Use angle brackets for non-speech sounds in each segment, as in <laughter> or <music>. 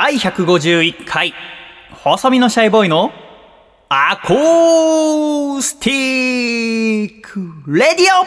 第151回、細身のシャイボーイのアコースティックレディオ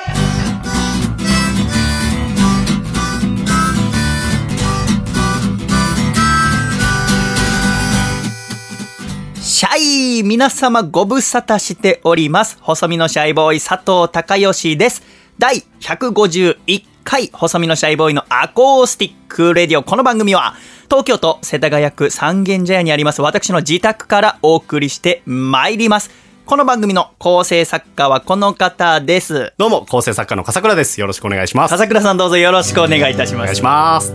シャイ皆様ご無沙汰しております。細身のシャイボーイ佐藤孝義です。第151回細身のシャイボーイのアコースティックレディオ。この番組は東京都世田谷区三軒茶屋にあります私の自宅からお送りしてまいります。この番組の構成作家はこの方です。どうも、構成作家の笠倉です。よろしくお願いします。笠倉さんどうぞよろしくお願いいたします。お願いします。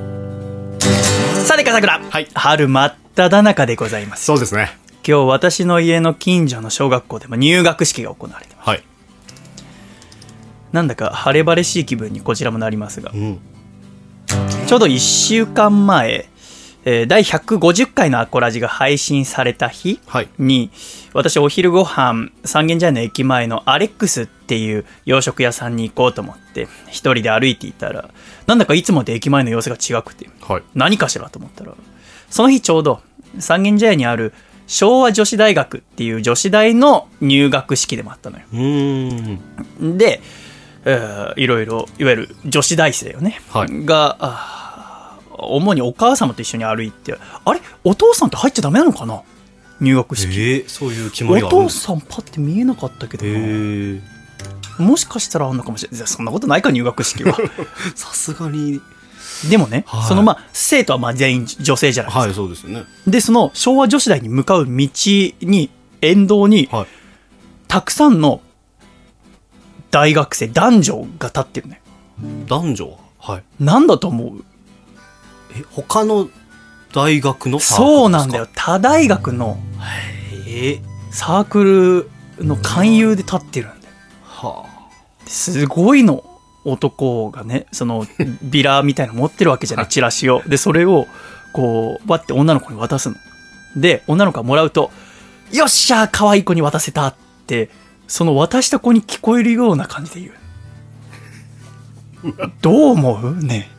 さて笠倉。はい春真っ只中でございます。そうですね。今日私の家の近所の小学校でも入学式が行われてます。はい。なんだか晴れ晴れしい気分にこちらもなりますがう、ん。ちょうど1週間前、えー第150回のアコラジが配信された日はい。に、私お昼ご飯三軒茶屋の駅前のアレックスっていう洋食屋さんに行こうと思って、一人で歩いていたら、なんだかいつもと駅前の様子が違くて、はい。何かしらと思ったら、その日ちょうど三軒茶屋にある昭和女子大学っていう女子大の入学式でもあったのよ。うーん。で、えーいろいろ、いわゆる女子大生よね。はいが、主にお母様と一緒に歩いて、あれ？お父さんって入っちゃダメなのかな？入学式。えー、そういう決まおりがあるんです父さんパッて見えなかったけどもしかしたらあんのかもしれないそんなことないか入学式は <laughs> さすがに。でもね、はいそのまあ生徒はまあ全員女性じゃないですか、はい、そうですよね。でその昭和女子大に向かう道に沿道にはい。たくさんの大学生男女が立ってるね。男女？ははい。なんだと思う？え、他の大学の？サークルそうなんだよ。他大学のえ。ー、サークルの勧誘で立ってるんだよ。はすごいの男がねそのビラみたいなの持ってるわけじゃないチラシを。でそれをこうバッて女の子に渡すの。で女の子がもらうと「よっしゃ可愛い子に渡せた」ってその渡した子に聞こえるような感じで言う。どう思うね。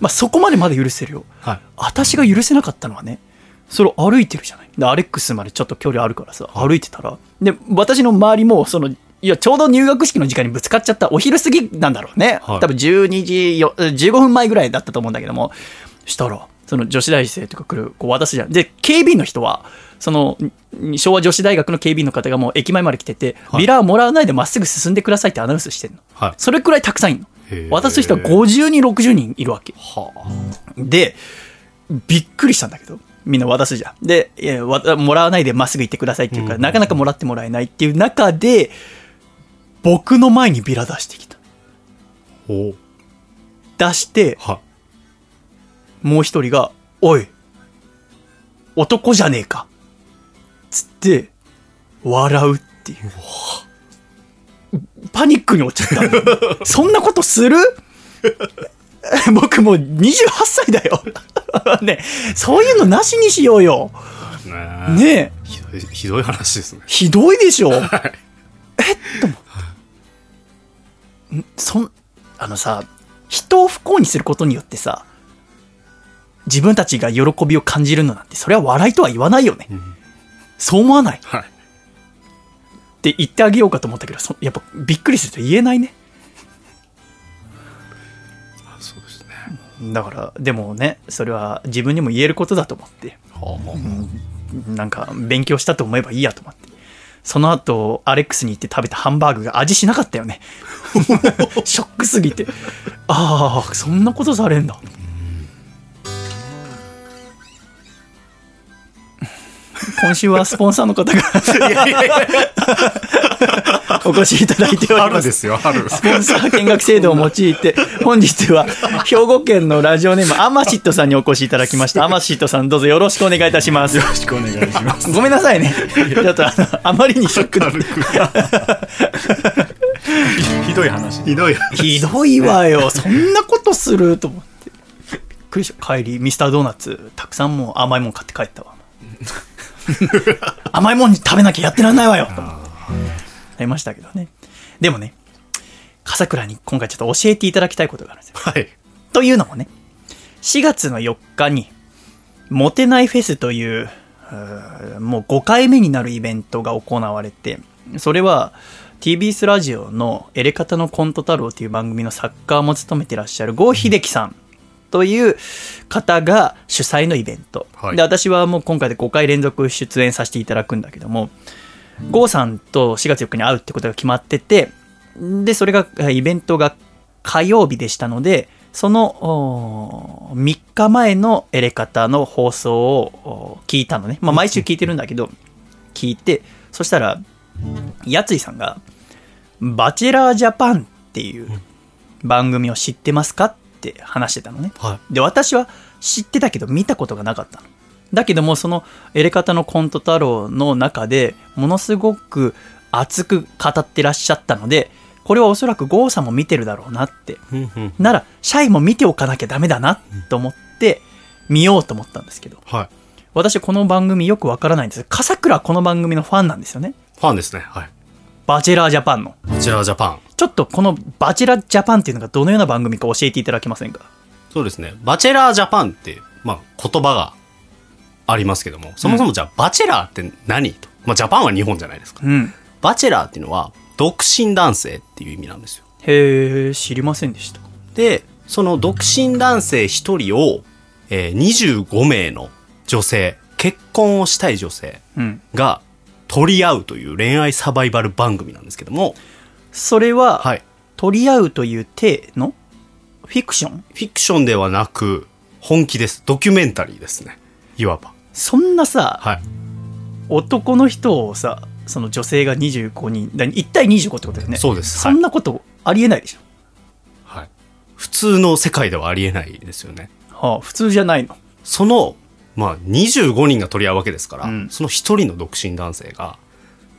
まあそこまでまだ許せるよ。あ。はい。私が許せなかったのはねそれを歩いてるじゃない。でアレックスまでちょっと距離あるからさ歩いてたら。で私の周りもそのいやちょうど入学式の時間にぶつかっちゃったお昼過ぎなんだろうね、はい。多分12時よ15分前ぐらいだったと思うんだけども。したらその女子大生とか来るこう渡すじゃん。で警備員の人はそのん昭和女子大学の警備員の方がもう駅前まで来てて、はい。ビラをもらわないでまっすぐ進んでくださいってアナウンスしてるの。はい。それくらいたくさんいるの。渡す人は50人60人いるわけ。はで、びっくりしたんだけど、みんな渡すじゃん。で、いやわもらわないでまっすぐ行ってくださいっていうから、うん。なかなかもらってもらえないっていう中で、僕の前にビラ出してきた。出して、はもう一人が、おい、男じゃねえか。つって、笑うっていう。パニックに落ちちゃった。<laughs> そんなことする？<laughs> 僕もう28歳だよ。<laughs> ね、そういうのなしにしようよ。い。ねひどい、ひどい話ですね。ひどいでしょ？えっと思って。んそん、あのさ、人を不幸にすることによってさ、自分たちが喜びを感じるのなんて、それは笑いとは言わないよね。んそう思わないっはい。て言ってあげようかと思ったけど、そやっぱびっくりすると言えないね。そうですね。だから、でもね、それは自分にも言えることだと思って、はあ。なんか勉強したと思えばいいやと思って。その後、アレックスに行って食べたハンバーグが味しなかったよね。<laughs> ショックすぎて。ああ、そんなことされんだ。今週はスポンサーの方がお越しいただいております。春ですよ、春。スポンサー見学制度を用いて、本日は兵庫県のラジオネームアマシットさんにお越しいただきました。アマシットさんどうぞよろしくお願いいたします。よろしくお願いします。ごめんなさいね。ちょっとあの、あまりにショックだひどい話ひどい。ひどいわよ。そんなことすると思って。びっくりした。帰り、ミスタードーナツ、たくさんもう甘いもん買って帰ったわ。<laughs> 甘いもん食べなきゃやってらんないわよ。となりましたけどね。でもね、笠倉に今回ちょっと教えていただきたいことがあるんですよ。はい。というのもね、4月の4日に、モテないフェスという、もう5回目になるイベントが行われて、それは TBS ラジオのエレカタのコント太郎という番組のサッカーも務めてらっしゃる郷秀樹さんという方が主催のイベント。はいで、私はもう今回で5回連続出演させていただくんだけども、郷さんと4月4日に会うってことが決まってて、で、それが、えイベントが火曜日でしたので、そのお3日前のエレカタの放送をお聞いたのね。まあ、毎週聞いてるんだけど、聞いて、そしたら、やついさんが、バチェラージャパンっていう番組を知ってますかって話してたのね。はで、私は知ってたけど見たことがなかったの。だけども、そのエレカタのコント太郎の中でものすごく熱く語ってらっしゃったので、これはおそらく郷さんも見てるだろうなって。なら、シャイも見ておかなきゃダメだなと思って、見ようと思ったんですけど、はい。私この番組よくわからないんです。笠倉はこの番組のファンなんですよね。ファンですね。はい。バチェラージャパンの。こちらはジャパン。ちょっとこのバチェラージャパンっていうのがどのような番組か教えていただけませんか？そうですね。バチェラージャパンって、まあ、言葉がありますけども、そもそもじゃあ、バチェラーって何と。まあ、ジャパンは日本じゃないですか。うん。バチェラーっていうのは、独身男性っていう意味なんですよ。へえ、知りませんでした。で、その独身男性一人を、えー25名の女性、結婚をしたい女性うん。が取り合うという恋愛サバイバル番組なんですけども、それは、はい。取り合うという体の？フィクション？フィクションではなく、本気です。ドキュメンタリーですね。いわば。そんなさ、はい。男の人をさ、その女性が25人、だ1対25ってことだよね。そうですそんなことありえないでしょ？はい。普通の世界ではありえないですよね。はあ、普通じゃないの。その、まあ、25人が取り合うわけですから、うんその一人の独身男性が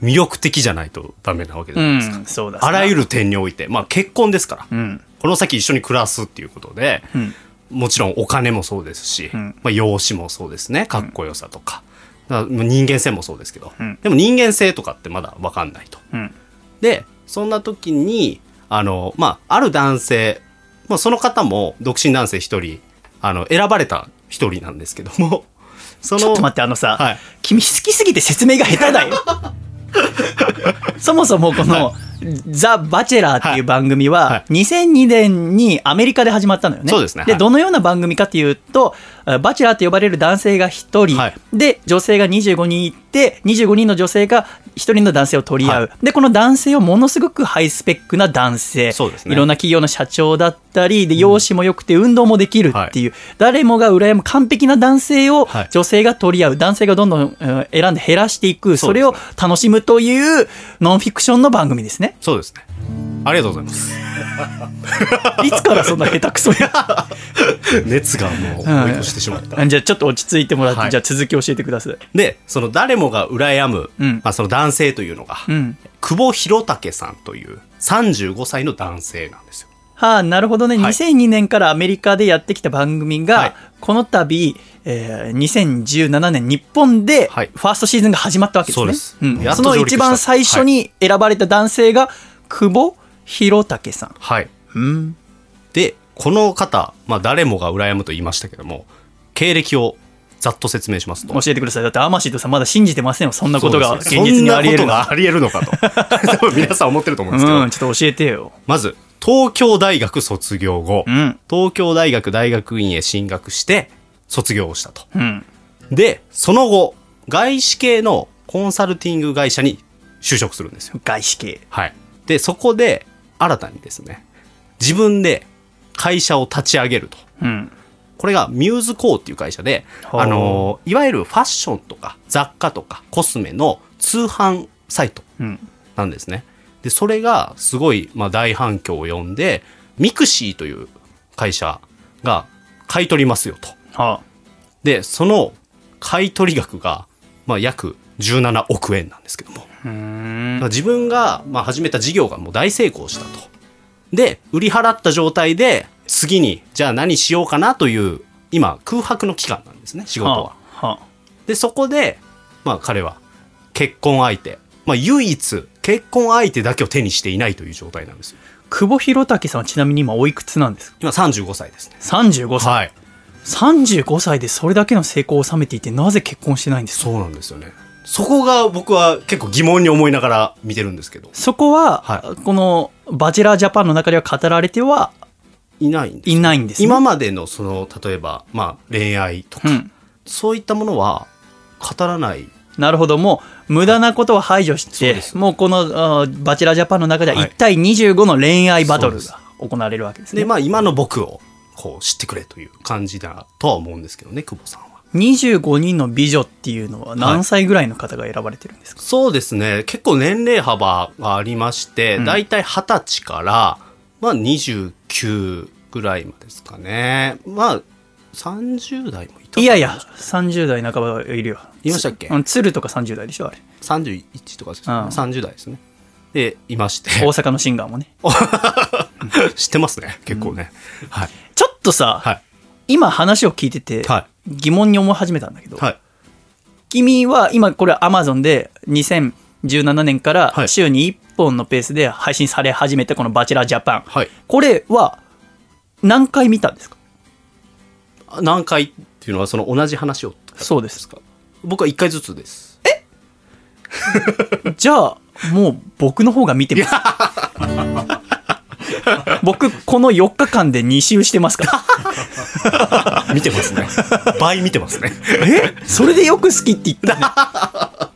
魅力的じゃないとダメなわけじゃないですか。うだ。あらゆる。る点において、まあ結婚ですから、うん。この先一緒に暮らすっていうことで、うん。もちろんお金もそうですし、うんまあ容姿もそうですね、かっこよさとか、だから人間性もそうですけど、うんでも人間性とかってまだわかんないと。うん。で、そんな時に、あの、まあ、ある男性、まあ、その方も独身男性一人、あの、選ばれた一人なんですけども、<laughs> その、ちょっと待って、あのさ、はい。君好きすぎて説明が下手だよ。<laughs> そもそもこの、ザ・バチェラーっていう番組はは、2002年にアメリカで始まったのよね。で、そうですね。はい。どのような番組かっていうと、バチェラーと呼ばれる男性が1人、はい。で、女性が25人いて、25人の女性が1人の男性を取り合う。はで、この男性をものすごくハイスペックな男性。そうですね。いろんな企業の社長だったり、で、容姿も良くて運動もできるっていう、誰もが羨む完璧な男性をはい。女性が取り合う、男性がどんどんうん選んで減らしていく、それを楽しむというノンフィクションの番組ですね。そうですね。ありがとうございます。いつからそんな下手くそや。<laughs> 熱がもう追い越してしまった。あじゃあちょっと落ち着いてもらって、はいじゃあ続き教えてください。で、その誰もが羨む、うんまあ、その男性というのが、うん。久保弘武さんという35歳の男性なんですよ。はあ、なるほどね。はい2002年からアメリカでやってきた番組が、はいこの度、えー2017年日本で、フはいァーストシーズンが始まったわけですね。そうですんやっとその一番最初に選ばれた男性が、久保弘武さん。はい。うん。で、この方、まあ、誰もが羨むと言いましたけども、経歴をざっと説明しますと。教えてください。だって、アマシッドさんまだ信じてませんよ。そんなことが現実にあり得るのあり得るのかと。<laughs> 多分皆さん思ってると思うんですけど、うん、ちょっと教えてよ。まず、東京大学卒業後、うん。東京大学大学院へ進学して、卒業をしたと。うん。で、その後、外資系のコンサルティング会社に就職するんですよ。外資系。はい。で、そこで、新たにですね、自分で会社を立ち上げると。うん。これがミューズコーっていう会社で、はああのーいわゆるファッションとか雑貨とかコスメの通販サイトうん。なんですね。で、それがすごい、まあ、大反響を呼んで、ミクシーという会社が買い取りますよと。はで、その買い取り額が、まあ、約17億円なんですけども。自分が、まあ、始めた事業がもう大成功したと。で、売り払った状態で、次に、じゃあ何しようかなという、今、空白の期間なんですね、仕事は。はあ。はあ。で、そこで、まあ彼は、結婚相手、まあ唯一、結婚相手だけを手にしていないという状態なんですよ。久保弘武さんはちなみに今おいくつなんですか？今35歳ですね。35歳。はい。35歳でそれだけの成功を収めていてなぜ結婚してないんですか？そうなんですよね。そこが僕は結構疑問に思いながら見てるんですけど。そこは、はこのバチェラージャパンの中では語られてはいないんです。いないんです、ね、今までのその、例えば、まあ恋愛とか、うん。そういったものは語らない。なるほど。もう無駄なことを排除してそうです。もうこのバチェラージャパンの中でははい。1対25の恋愛バトルが行われるわけですね。で、まあ今の僕をこう知ってくれという感じだとは思うんですけどね、久保さんは。25人の美女っていうのは何歳ぐらいの方が選ばれてるんですか、そうですね。結構年齢幅がありまして、うんだいたい20歳から、まあ29ぐらいまでですかね。まあ、30代もいたいやいや30代半ばいるよいましたっけ？うん鶴とか30代でしょあれ31とかですよね、うん30代ですね。で、いまして。大阪のシンガーもね <laughs> 知ってますね、結構ね。はい。ちょっとさ、はい。今話を聞いてては疑問に思い始めたんだけど、はい。君は今これ Amazon で2017年からはい週に1本のペースで配信され始めたこのバチェラージャパン。はい。これは何回見たんですか？何回っていうのはその同じ話を。そうです。か僕は1回ずつです。じゃあもう僕の方が見てます。僕この4日間で2周してますから。<laughs> 見てますね。倍見てますね。え？それでよく好きって言ったね。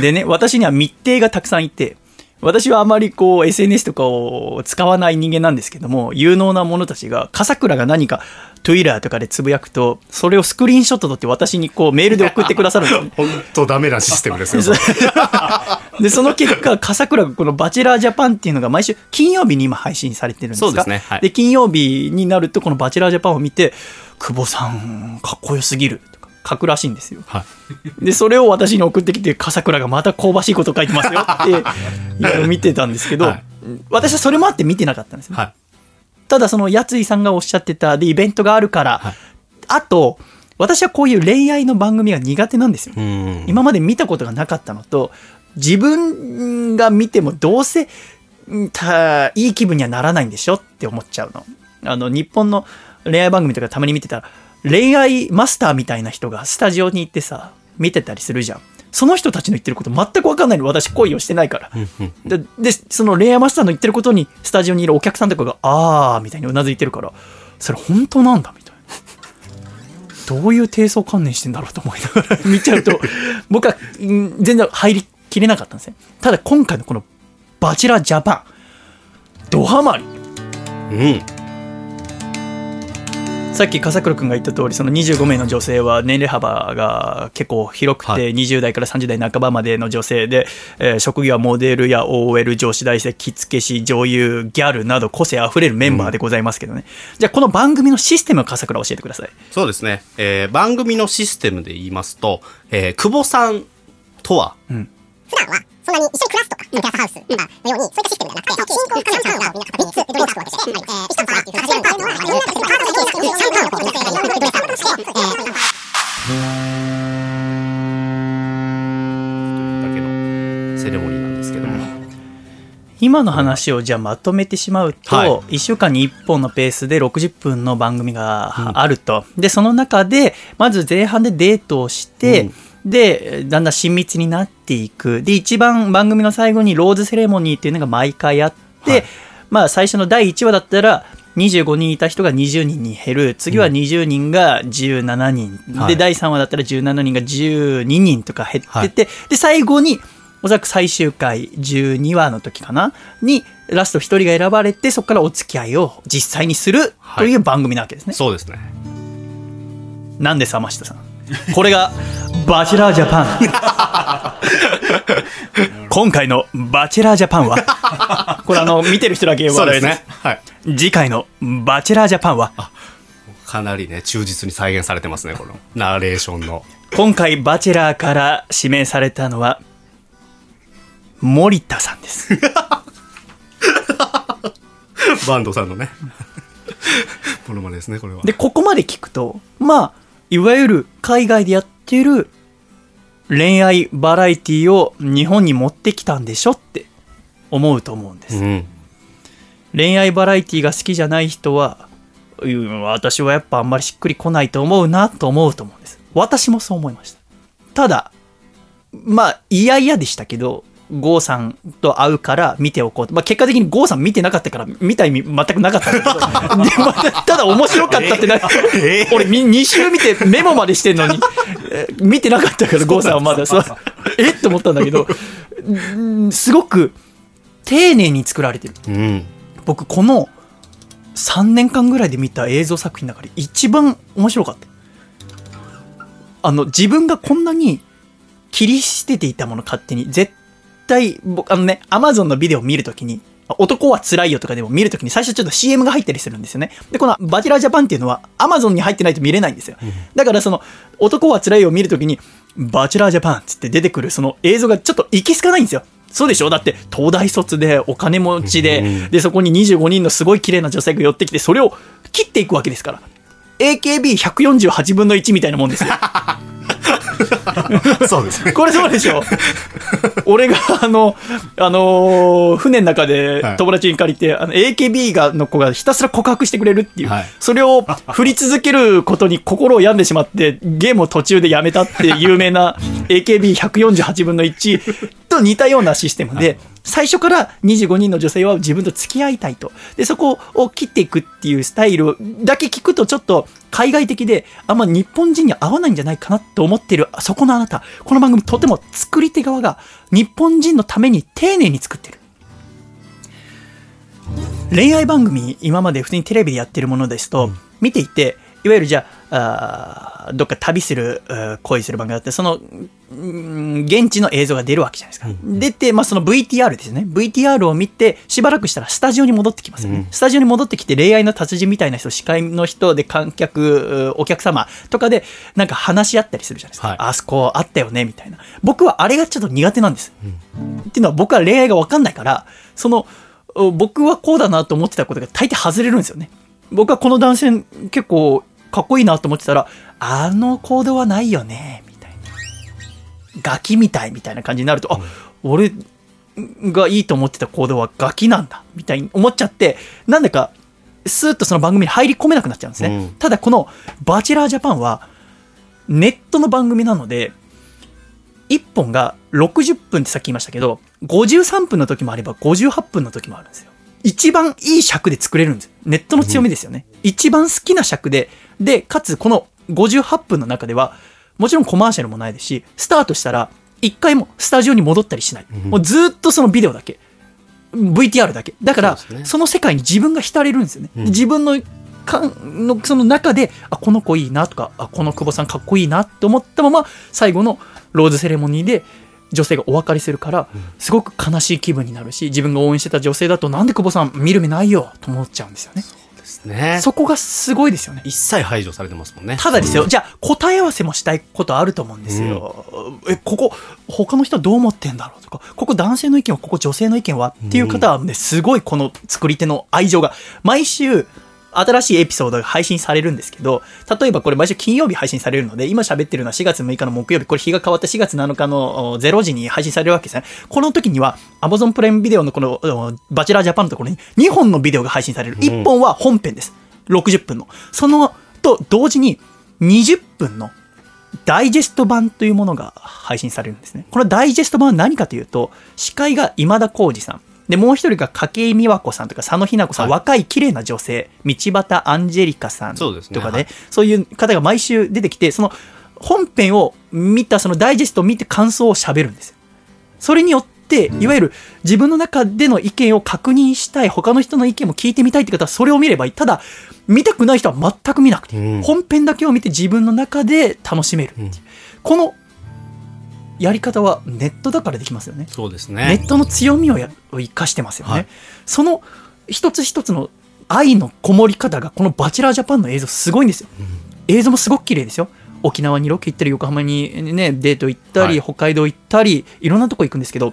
でね、私には密偵がたくさんいて、私はあまりこう SNS とかを使わない人間なんですけども、有能な者たちが、笠倉が何か Twitter とかでつぶやくと、それをスクリーンショット撮って私にこうメールで送ってくださるんですね。<laughs> 本当ダメなシステムですよ。<laughs> で、その結果、笠倉がこのバチェラージャパンっていうのが毎週金曜日に今配信されてるんですかそうですねはいで、金曜日になるとこのバチェラージャパンを見て、久保さん、かっこよすぎるとか書くらしいんですよ。はい。で、それを私に送ってきて、笠倉がまた香ばしいこと書いてますよって <laughs> 見てたんですけど、はい私はそれもあって見てなかったんですね。はい。ただその、やついさんがおっしゃってた、で、イベントがあるから、はいあと、私はこういう恋愛の番組が苦手なんですよ。うん。今まで見たことがなかったのと、自分が見てもどうせ、んたいい気分にはならないんでしょって思っちゃうの。あの、日本の恋愛番組とかたまに見てたら、恋愛マスターみたいな人がスタジオに行ってさ、見てたりするじゃん。その人たちの言ってること全く分かんないの。私恋をしてないから。で、でその恋愛マスターの言ってることに、スタジオにいるお客さんとかが、あーみたいにうなずいてるから、それ本当なんだみたいな。どういう低層観念してんだろうと思いながら見ちゃうと、<laughs> 僕はうん全然入りきれなかったんですね。ただ今回のこのバチェラージャパン、ドハマり。うん。さっき笠倉君が言った通り、その25名の女性は年齢幅が結構広くて、はい20代から30代半ばまでの女性で、えー職業はモデルや OL、上司大生、着付け師、女優、ギャルなど個性あふれるメンバーでございますけどね。じゃあこの番組のシステムを笠倉教えてください。そうですね。えー番組のシステムで言いますと、えー久保さんとは、普段はそんなに一緒に暮らすとか、クラスハウスとかのように、そういったシステムではなくて、新婚カナサウナをみんな3つドリンクスタートして、えー、一から始めるっていうのは、いろんなカード形式に3カードを皆さんがいろんなドリンクスタートして、えー、だけのセレモニーなんですけども。今の話をじゃあまとめてしまうと、はい1週間に1本のペースで60分の番組があると。で、その中で、まず前半でデートをして、で、だんだん親密になっていく。で、一番番組の最後にローズセレモニーっていうのが毎回あって、はいまあ最初の第1話だったら、25人いた人が20人に減る。次は20人が17人。で、はい第3話だったら17人が12人とか減ってて、で、最後に、おそらく最終回12話の時かな？に、ラスト1人が選ばれて、そこからお付き合いを実際にするという番組なわけですね。そうですね。なんで山下さん？これが、バチェラージャパン。今回のバチェラージャパンは、これあの、見てる人だけ笑えるそうですね。はい。次回のバチェラージャパンは、かなりね、忠実に再現されてますね、このナレーションの。今回バチェラーから指名されたのは、森田さんです。バンドさんのね。ものまねですね、これは。で、ここまで聞くと、まあ、いわゆる海外でやってる恋愛バラエティを日本に持ってきたんでしょって思うと思うんです。うん。恋愛バラエティが好きじゃない人は、うん私はやっぱあんまりしっくりこないと思うなと思うと思うんです。私もそう思いました。ただ、まあ、嫌々でしたけど、ゴーさんと会うから見ておこう。と。まあ、結果的にゴーさん見てなかったから見た意味全くなかったんだけど、<laughs> たただ面白かったってな、俺2週見てメモまでしてんのに、え見てなかったからゴーさんはまだ、そう。え？って思ったんだけど、うんすごく丁寧に作られてる。うん。僕この3年間ぐらいで見た映像作品の中で一番面白かった。あの自分がこんなに切り捨てていたもの勝手に。絶対僕あのねアマゾンのビデオを見るときに男は辛いよとかでも見るときに最初ちょっと CM が入ったりするんですよね。で、このバチェラージャパンっていうのは Amazon に入ってないと見れないんですよ。だからその男は辛いよを見るときにバチェラージャパンっつって出てくるその映像がちょっと行き着かないんですよ。そうでしょ？だって東大卒でお金持ちで、で、そこに25人のすごい綺麗な女性が寄ってきて、それを切っていくわけですから。AKB148 分の1みたいなもんですよ。<laughs> <laughs> そうですね。これそうでしょ俺が、あの、あのー船の中ではい。友達に借りて、あの、AKB が、の子がひたすら告白してくれるっていう、はい。それを振り続けることに心を病んでしまって、ゲームを途中でやめたっていう有名な <laughs> AKB148 分の1と似たようなシステムで、最初から25人の女性は自分と付き合いたいと。で、そこを切っていくっていうスタイルだけ聞くとちょっと海外的で、あんま日本人に合わないんじゃないかなと思ってる、そこのあなた。この番組とても作り手側が日本人のために丁寧に作ってる。恋愛番組、今まで普通にテレビでやってるものですと、見ていて、いわゆるじゃあ、あーどっか旅する、恋する番組だって、その、うん現地の映像が出るわけじゃないですか。出て、まあ、その VTR ですね。VTR を見て、しばらくしたらスタジオに戻ってきますよね。スタジオに戻ってきて、恋愛の達人みたいな人、司会の人で観客、お客様とかで、なんか話し合ったりするじゃないですか。はいあそこあったよね、みたいな。僕はあれがちょっと苦手なんです。っていうのは僕は恋愛が分かんないから、その、お僕はこうだなと思ってたことが大抵外れるんですよね。僕はこの男性結構かっこいいなと思ってたら、あの行動はないよね、みたいな。ガキみたいみたいな感じになると、あ、俺がいいと思ってた行動はガキなんだ、みたいに思っちゃって、なんだか、スーッとその番組に入り込めなくなっちゃうんですね。うんただこのバチェラージャパンは、ネットの番組なので、1本が60分ってさっき言いましたけど、53分の時もあれば58分の時もあるんですよ。一番いい尺で作れるんですよ。ネットの強みですよね。一番好きな尺で、で、かつこの58分の中では、もちろんコマーシャルもないですし、スタートしたら、一回もスタジオに戻ったりしない。もうずーっとそのビデオだけ。VTR だけ。だから、そ,、ねの世界に自分が浸れるんですよね。自分のかんのその中で、あ、この子いいなとか、あ、この久保さんかっこいいなって思ったまま、最後のローズセレモニーで、女性がお別れするから、すごく悲しい気分になるし、自分が応援してた女性だと、なんで久保さん見る目ないよと思っちゃうんですよね。ですね。そこがすごいですよね。一切排除されてますもんね。ただですよ、じゃあ答え合わせもしたいことあると思うんですよ。え、ここ、他の人はどう思ってんだろうとか、ここ男性の意見は、ここ女性の意見はっていう方はね、すごいこの作り手の愛情が、毎週、新しいエピソードが配信されるんですけど、例えばこれ毎週金曜日配信されるので、今喋ってるのは4月6日の木曜日、これ日が変わった4月7日のお0時に配信されるわけですね。この時には Amazon プライムビデオのこのおバチェラージャパンのところに2本のビデオが配信される。1本は本編です。60分の。そのと同時に20分のダイジェスト版というものが配信されるんですね。このダイジェスト版は何かというと、司会が今田耕司さん。で、もう一人が筧美和子さんとか佐野日奈子さん、はい。若い綺麗な女性、道端アンジェリカさんとかで、はい。そういう方が毎週出てきて、その本編を見た、そのダイジェストを見て感想を喋るんですよ。それによって、いわゆる自分の中での意見を確認したい、他の人の意見も聞いてみたいって方はそれを見ればいい。ただ、見たくない人は全く見なくてうん。本編だけを見て自分の中で楽しめるっていう。このやり方はネットだからできますよね。そうですネね。ットの強みを生かしてますよね。はいその一つ一つの愛のこもり方がこのバチェラージャパンの映像すごいんですよ。映像もすごく綺麗ですよ。沖縄にロケ行ったり、横浜にね、デート行ったり、はい北海道行ったり、いろんなとこ行くんですけど、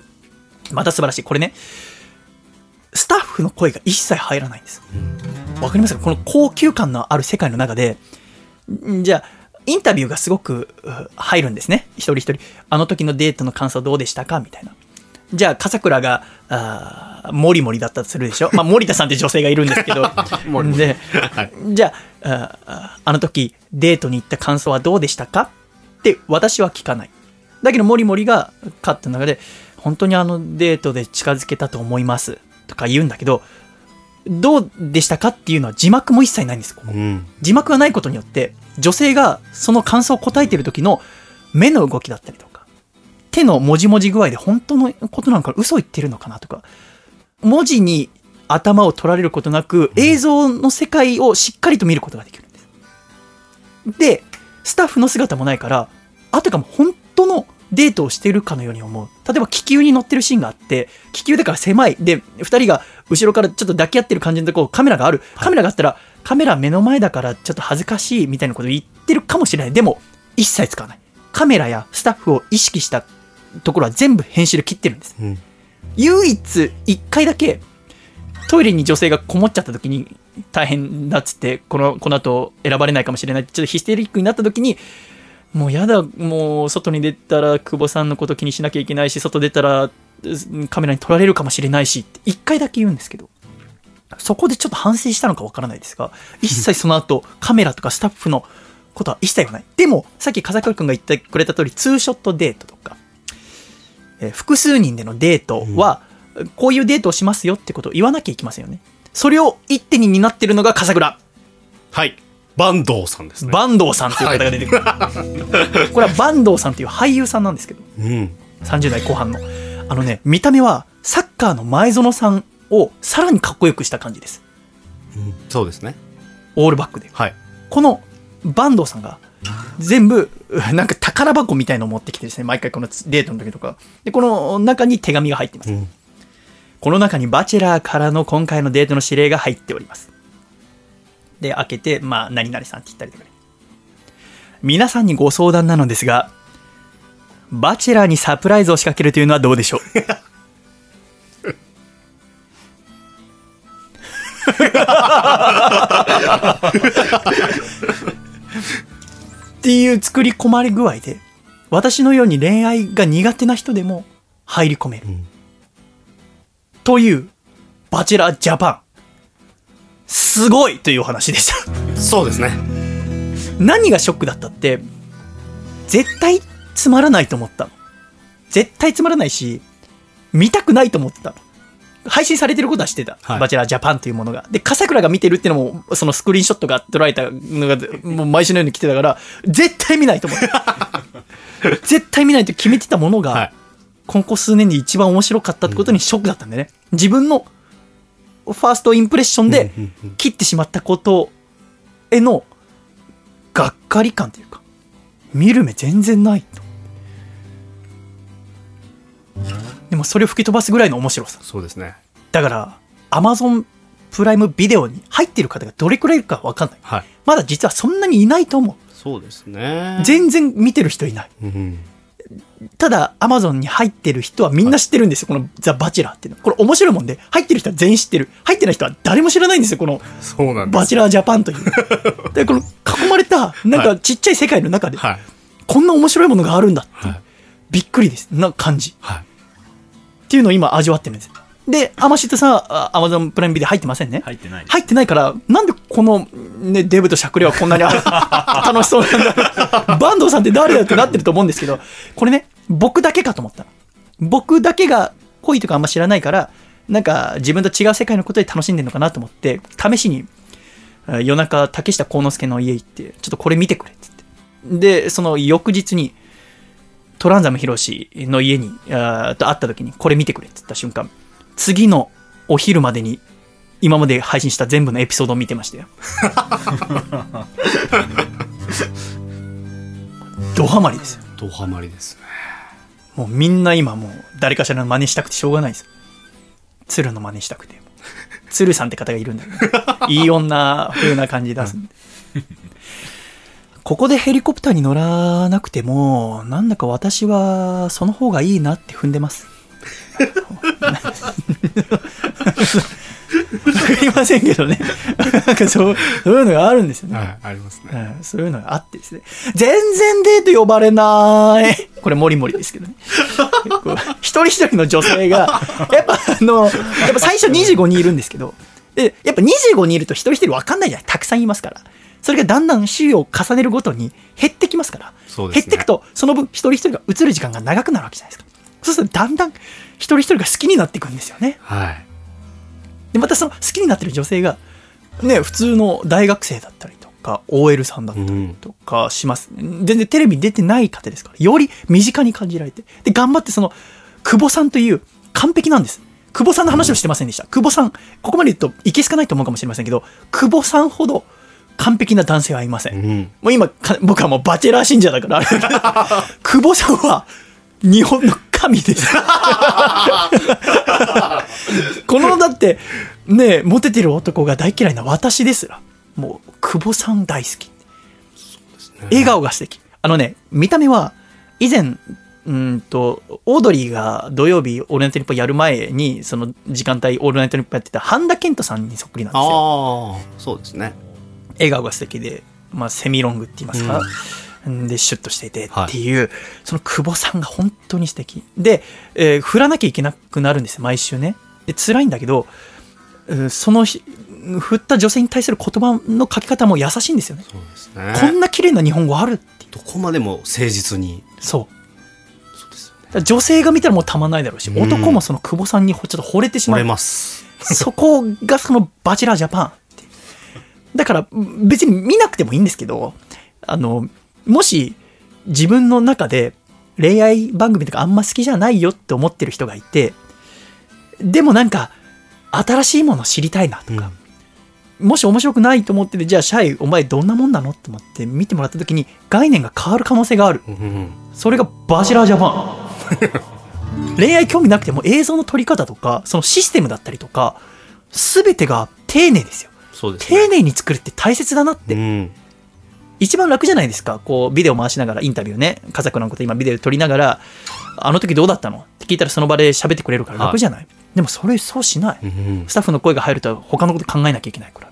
また素晴らしい。これね、スタッフの声が一切入らないんです。わかりますか？この高級感のある世界の中で、んじゃあ、インタビューがすごくう入るんですね。一人一人。あの時のデートの感想どうでしたか？みたいな。じゃあ、笠倉が、あーモリモリだったとするでしょ？まあ、森田さんって女性がいるんですけど。<laughs> で、じゃあああ、あの時、デートに行った感想はどうでしたか？って私は聞かない。だけど、モリモリがカットの中で、本当にあのデートで近づけたと思います。とか言うんだけど、どうでしたかっていうのは字幕も一切ないんです、ここ。うん。字幕がないことによって、女性がその感想を答えてる時の目の動きだったりとか、手の文字文字具合で本当のことなのかな嘘言ってるのかなとか、文字に頭を取られることなく、映像の世界をしっかりと見ることができるんです。で、スタッフの姿もないから、あたかも本当のデートをしているかのように思う。例えば気球に乗ってるシーンがあって、気球だから狭い。で、二人が後ろからちょっと抱き合ってる感じのとこカメラがある。カメラがあったら、カメラ目の前だからちょっと恥ずかしいみたいなこと言ってるかもしれない。でも、一切使わない。カメラやスタッフを意識したところは全部編集で切ってるんです。うん。唯一一回だけトイレに女性がこもっちゃった時に大変だっつってこのこの後選ばれないかもしれないちょっとヒステリックになった時にもうやだもう外に出たら久保さんのこと気にしなきゃいけないし外出たらうんカメラに撮られるかもしれないしって一回だけ言うんですけどそこでちょっと反省したのかわからないですが一切その後カメラとかスタッフのことは一切言わないでもさっき風倉君が言ってくれた通りツーショットデートとかえー複数人でのデートは、こういうデートをしますよってことを言わなきゃいけませんよね。それを一手に担ってるのが笠倉。はい。坂東さんですね。坂東さんという方が出てくる。これは坂東さんという俳優さんなんですけど、うん。30代後半の。あのね、見た目はサッカーの前園さんをさらにかっこよくした感じです。そうですね。オールバックで。はい。この坂東さんが全部なんか宝箱みたいのを持ってきてですね毎回このデートの時とかでこの中に手紙が入っています、うんこの中にバチェラーからの今回のデートの指令が入っておりますで開けてまあ何々さんって言ったりとかね。皆さんにご相談なのですがバチェラーにサプライズを仕掛けるというのはどうでしょう？っていう作り込まれ具合で私のように恋愛が苦手な人でも入り込める、ん。というバチェラージャパンすごいというお話でした。そうですね。何がショックだったって絶対つまらないと思ったの。絶対つまらないし見たくないと思ってたの。配信されてることは知ってた、はい。バチェラージャパンというものが。で笠倉が見てるっていうのもそのスクリーンショットが捉えたのがもう毎週のように来てたから絶対見ないと思って <laughs> 絶対見ないと決めてたものが、はい。ここ数年で一番面白かったってことにショックだったんでね。自分のファーストインプレッションで切ってしまったことへのがっかり感というか、見る目全然ないと。でもそれを吹き飛ばすぐらいの面白さ。そうですね。だから、Amazon プライムビデオに入ってる方がどれくらいいるかわかんない。はい。まだ実はそんなにいないと思う。そうですね。全然見てる人いない。うん。ただ、アマゾンに入ってる人はみんな知ってるんですよ。このザ・バチェラーっていうの。これ面白いもんで、入ってる人は全員知ってる。入ってない人は誰も知らないんですよ。この。バチェラージャパンという。<laughs> で、この囲まれた、なんかちっちゃい世界の中で、はい。こんな面白いものがあるんだってはい。びっくりです。な感じ。はい。っていうのを今味わってるんですよ。で、アマシットさアマゾンプライムビデオ入ってませんね。入ってない入ってないから、なんでこの、ね、デブとしゃくれはこんなにあ <laughs> 楽しそうなんだ。バンドさんって誰だってなってると思うんですけど、これね、僕だけかと思ったの。僕だけが恋とかあんま知らないから、なんか自分と違う世界のことで楽しんでるのかなと思って、試しに、あ夜中、竹下幸之助の家行って、ちょっとこれ見てくれって言って。で、その翌日に、トランザムヒロシの家に、あーと会った時に、これ見てくれって言った瞬間、次のお昼までに、今まで配信した全部のエピソードを見てましたよ。<laughs> ドハマりですよ。ドハマりですね。もうみんな今もう誰かしらの真似したくてしょうがないですよ。鶴の真似したくて。鶴さんって方がいるんだよ、ね。<laughs> いい女風な感じ出すんで。ここでヘリコプターに乗らなくても、なんだか私はその方がいいなって踏んでます。かりませんけどね。なんかそう、そういうのがあるんですよね。はい、ありますね。うんそういうのがあってですね。全然デート呼ばれない。これ、もりもりですけどね。一人一人の女性が、やっぱあの、やっぱ最初25人いるんですけど、で、やっぱ25人いると一人一人分かんないじゃないたくさんいますから。それがだんだん週を重ねるごとに減ってきますから。そうですね減っていくと、その分一人一人が映る時間が長くなるわけじゃないですか。そうするとだんだん一人一人が好きになっていくんですよね。はい。で、またその好きになってる女性が、ね、普通の大学生だったりとか、OL さんだったりとかします。全然テレビに出てない方ですから、より身近に感じられて、で、頑張ってその、久保さんという完璧なんです。久保さんの話をしてませんでした。久保さん、ここまで言うといけすかないと思うかもしれませんけど、久保さんほど完璧な男性はいません。うん。もう今、か僕はもうバチェラー信者だから <laughs> 久保さんは日本の神です。この、だって、ね、モテてる男が大嫌いな私ですら、もう、久保さん大好き。笑顔が素敵。あのね、見た目は、以前、うーんと、オードリーが土曜日、オールナイトニッポンやる前に、その時間帯、オールナイトニッポンやってた、半田健人さんにそっくりなんですよ。ああ、そうですね。笑顔が素敵で、まあ、セミロングって言いますか、で、シュッとしていてっていう、その久保さんが本当に素敵。で、えー振らなきゃいけなくなるんですよ、毎週ね。で、辛いんだけど、うんその日、振った女性に対する言葉の書き方も優しいんですよね。そうですこね。んな綺麗な日本語あるって。どこまでも誠実に。そう。そうですよね。女性が見たらもうたまんないだろうし、うん男もその久保さんにちょっと惚れてしまう惚れ。ます。そこがそのバチェラージャパンだから別に見なくてもいいんですけど、あの、もし自分の中で恋愛番組とかあんま好きじゃないよって思ってる人がいて、でもなんか新しいもの知りたいなとか、もし面白くないと思ってて、じゃあシャイお前どんなもんなのって思って見てもらった時に概念が変わる可能性がある。うんうんそれがバチェラージャパン。恋愛興味なくても映像の撮り方とか、そのシステムだったりとか、すべてが丁寧ですよ。す丁寧に作るって大切だなって。うん。一番楽じゃないですか。こう、ビデオ回しながらインタビューね、家族のこと今ビデオ撮りながら、あの時どうだったの？って聞いたらその場で喋ってくれるから楽じゃない、でもそれそうしない。うんスタッフの声が入ると他のこと考えなきゃいけないから。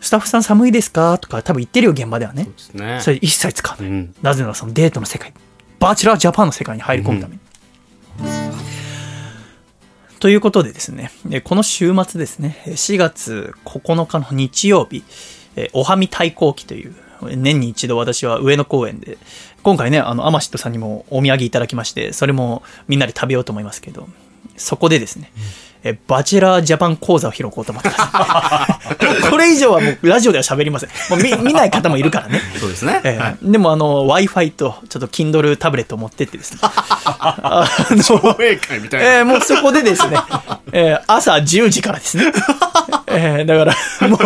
スタッフさん寒いですか？とか多分言ってるよ、現場ではねそね。それ一切使わない。うん。なぜならそのデートの世界、バーチャラージャパンの世界に入り込むために。ということでですね、えこの週末ですね、え4月9日の日曜日、えおはみ対抗期という、年に一度私は上野公園で、今回ね、あの、アマシットさんにもお土産いただきまして、それもみんなで食べようと思いますけど、そこでですね、えバチェラージャパン講座を開こうと思ってます。<laughs> これ以上はもうラジオでは喋りません。もう見見ない方もいるからね。そうですね。えーはいでもあの Wi-Fi とちょっと Kindle タブレットを持ってってですねあの上映会みたいな。えーもうそこでですね、えー朝10時からですね、えーだからも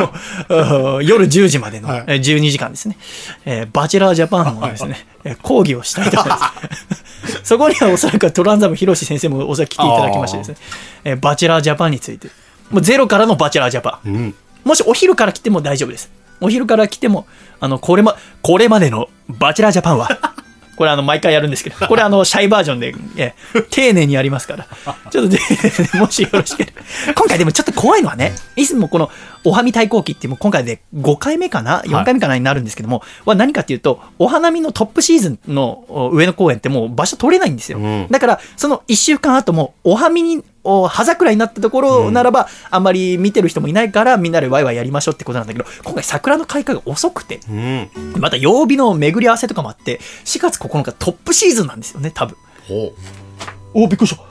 ううん夜10時までの、はいえー12時間ですね、えーバチェラージャパンをですね、えー講義をしたいと思います。<laughs> そこにはおそらくトランザムヒロシ先生もおそらく来ていただきましてですね、えーバチェラージャパンについて、もうゼロからのバチェラージャパン。うん。もしお昼から来ても大丈夫です。お昼から来ても、あの、これま、これまでのバチェラージャパンは、これあの、毎回やるんですけど、これあの、シャイバージョンで、え丁寧にやりますから、ちょっとで、もしよろしければ。今回でもちょっと怖いのはね、いつもこの、おはみ対抗期ってもう今回で5回目かな ?4 回目かなになるんですけども、は何かっていうと、お花見のトップシーズンのお上野公園ってもう場所取れないんですよ。うんだから、その1週間後も、おはみに、お葉桜になったところならば、あんまり見てる人もいないから、みんなでワイワイやりましょうってことなんだけど、今回桜の開花が遅くて、うん。また曜日の巡り合わせとかもあって、4月9日トップシーズンなんですよね、多分。ほおお、びっくりした。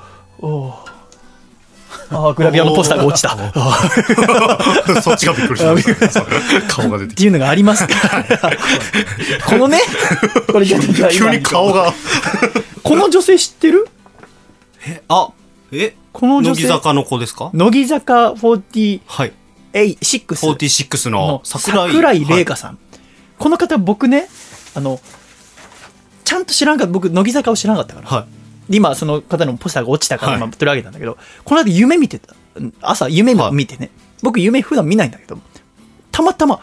あーグラビアのポスターが落ちた。<laughs> <laughs> そっちがびっくりした。顔が出てきっていうのがありますから。このね、<laughs> これ。急に顔。が。この女性知ってる？あ、えこの女性？乃木坂の子ですか？乃木坂48、はい。6 46のの桜井。桜井玲はい香さん、この方僕ねあのちゃんと知らんかった。僕乃木坂を知らなかったから、はい。で今その方のポスターが落ちたからはい。今取り上げたんだけど、この間夢見てた。朝夢も見てね、僕夢普段見ないんだけどたまたま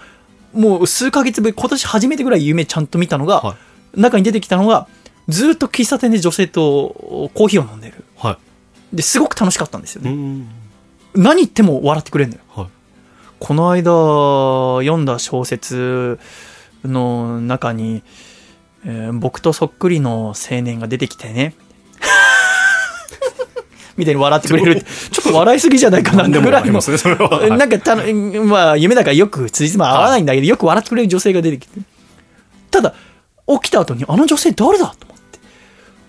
もう数ヶ月ぶり今年初めてぐらい夢ちゃんと見たのが、は中に出てきたのがずっと喫茶店で女性とコーヒーを飲んでる。はですごく楽しかったんですよね、ん。何言っても笑ってくれるのよ。はいこの間読んだ小説の中に、えー僕とそっくりの青年が出てきてね。<laughs> みたいに笑ってくれる。ちょっと笑いすぎじゃないかなぐらいのなんかたの、まあ夢だからよくつじつま合わないんだけど、よく笑ってくれる女性が出てきて。ただ、起きた後にあの女性誰だと。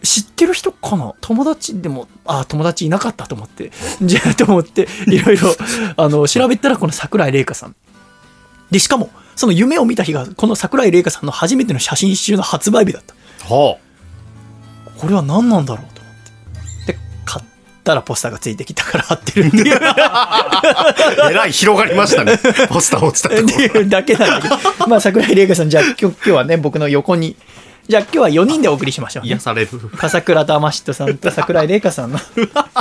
知ってる人かな？友達でも、あ、友達いなかったと思って。<laughs> じゃあと思って、いろいろ、あの、調べたらこの桜井玲香さん。で、しかも、その夢を見た日が、この桜井玲香さんの初めての写真集の発売日だった。はこれは何なんだろうと思って。で、買ったらポスターがついてきたから貼ってるっていう。あ。<laughs> えらい広がりましたね。ポスター落ちたとこっていう <laughs> だけなんだけど。まあ、桜井玲香さん、じゃあ今日今日はね、僕の横に。じゃあ今日は4人でお送りしましょう、ね癒。される。笠倉玉シットさんと桜井玲香さんの。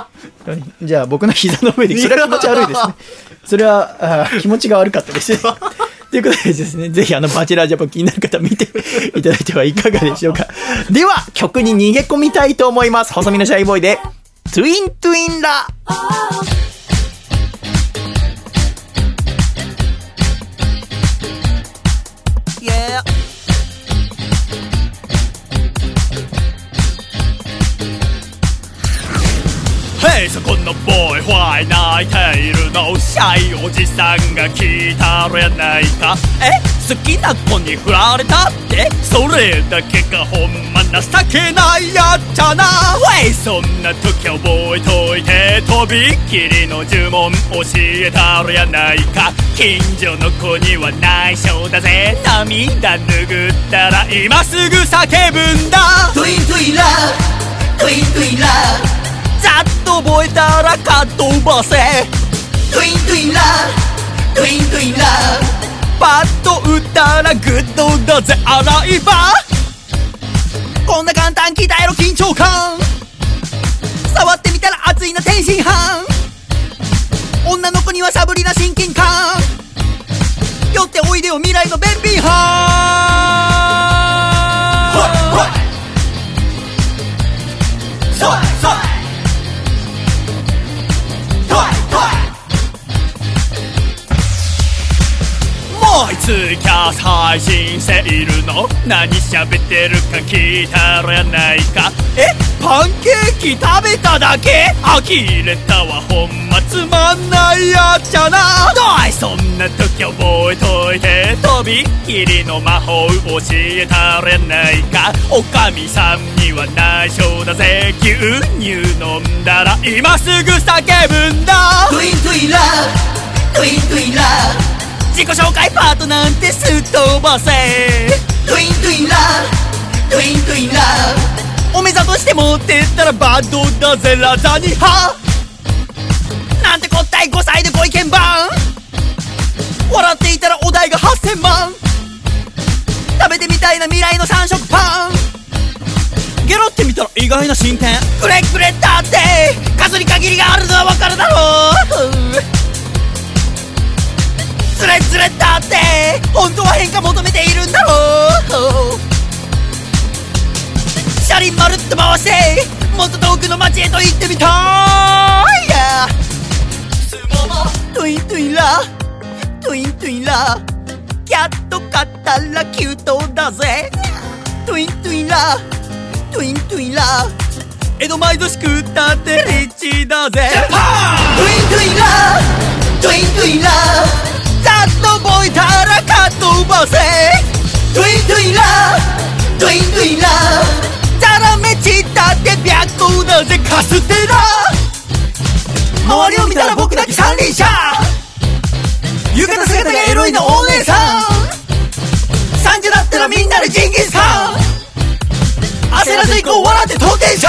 <laughs> じゃあ僕の膝の上で、それは気持ち悪いですね。それはあー気持ちが悪かったです。<laughs> ということでですね、ぜひあのバチェラージャパン気になる方見ていただいてはいかがでしょうか。では、曲に逃げ込みたいと思います。細身のシャイボーイで、トゥイントゥインラ。このボーイホイ泣いているのシャイおじさんが聞いたらやないか。え？好きな子に振られたって？それだけがほんま情けないやっちゃな。ウェイそんな時覚えといてとびっきりの呪文教えたらやないか。近所の子には内緒だぜ。涙拭ったら今すぐ叫ぶんだ。トゥイントゥインラトゥイントゥインラざっと覚えたらかっ飛ばせ。トゥイントゥインラトゥイントゥインラパッと打ったらグッドだぜ洗い場こんな簡単鍛えろ緊張感。触ってみたら熱いな天津飯。女の子にはサブリな親近感。寄っておいでよ未来の便秘班そうそうもういつキャス配信セールの。何喋ってるか聞いたらやないか。え？パンケーキ食べただけ？呆れたわ。ほんまつまんないやっちゃな。どいそんな時覚えといて。とびっきりの魔法教えたらやないか。おかみさんには内緒だぜ。牛乳飲んだら今すぐ叫ぶんだ。トゥイントゥインラトゥイントゥインラ自己紹介パートなんてすっ飛ばせトゥイントゥインラトゥイントゥインラお目ざとして持ってったらバッドだぜラザニハなんてこったい5歳でご意見番笑っていたらお題が8000万。食べてみたいな未来の三色パン。ゲロってみたら意外な進展くれくれだって数に限りがあるのはわかるだろう。ズレズレだって本当は変化求めているんだろう。車輪まるっと回してもっと遠くの街へと行ってみたい、yeah、スモモトゥイントゥインラトゥイントゥインラキャット買ったらキュートだぜ。トゥイントゥインラトゥイントゥインラ江戸前寿司食ったってリッチだぜ。トゥイントゥインラトゥイントゥインラざっと覚えたらかっ飛ばせ。トゥイントゥインラトゥイントゥインラザラメチったって白だぜカステラ周りを見たら僕だけ三輪車浴衣姿がエロいのお姉さん。3時だったらみんなでジンギスカン。焦らず行こう笑って当店者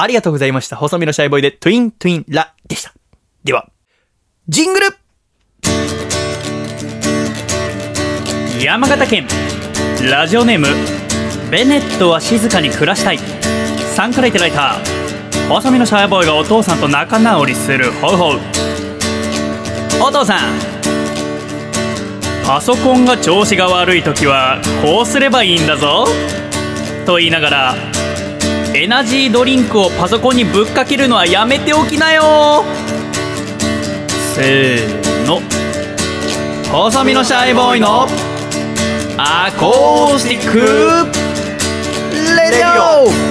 ありがとうございました。細身のシャイボーイでトゥイントゥインラでした。では、ジングル。山形県ラジオネームベネットは静かに暮らしたい。さんからいただいた細身のシャイボーイがお父さんと仲直りするほうほうお父さん。パソコンが調子が悪い時はこうすればいいんだぞ。と言いながらエナジードリンクをパソコンにぶっかけるのはやめておきなよ。せーの。細身のシャイボーイのアコースティック。レディオ。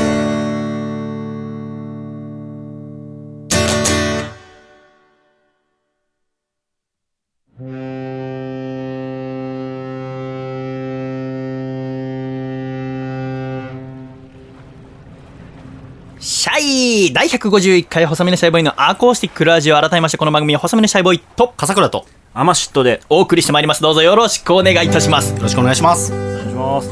第151回細身のシャイボーイのアコースティックラジオ改めましてこの番組は細身のシャイボーイと笠倉とよアマシットでお送りしてまいります。どうぞよろしくお願いいたします。ろしくお願いします。お願いします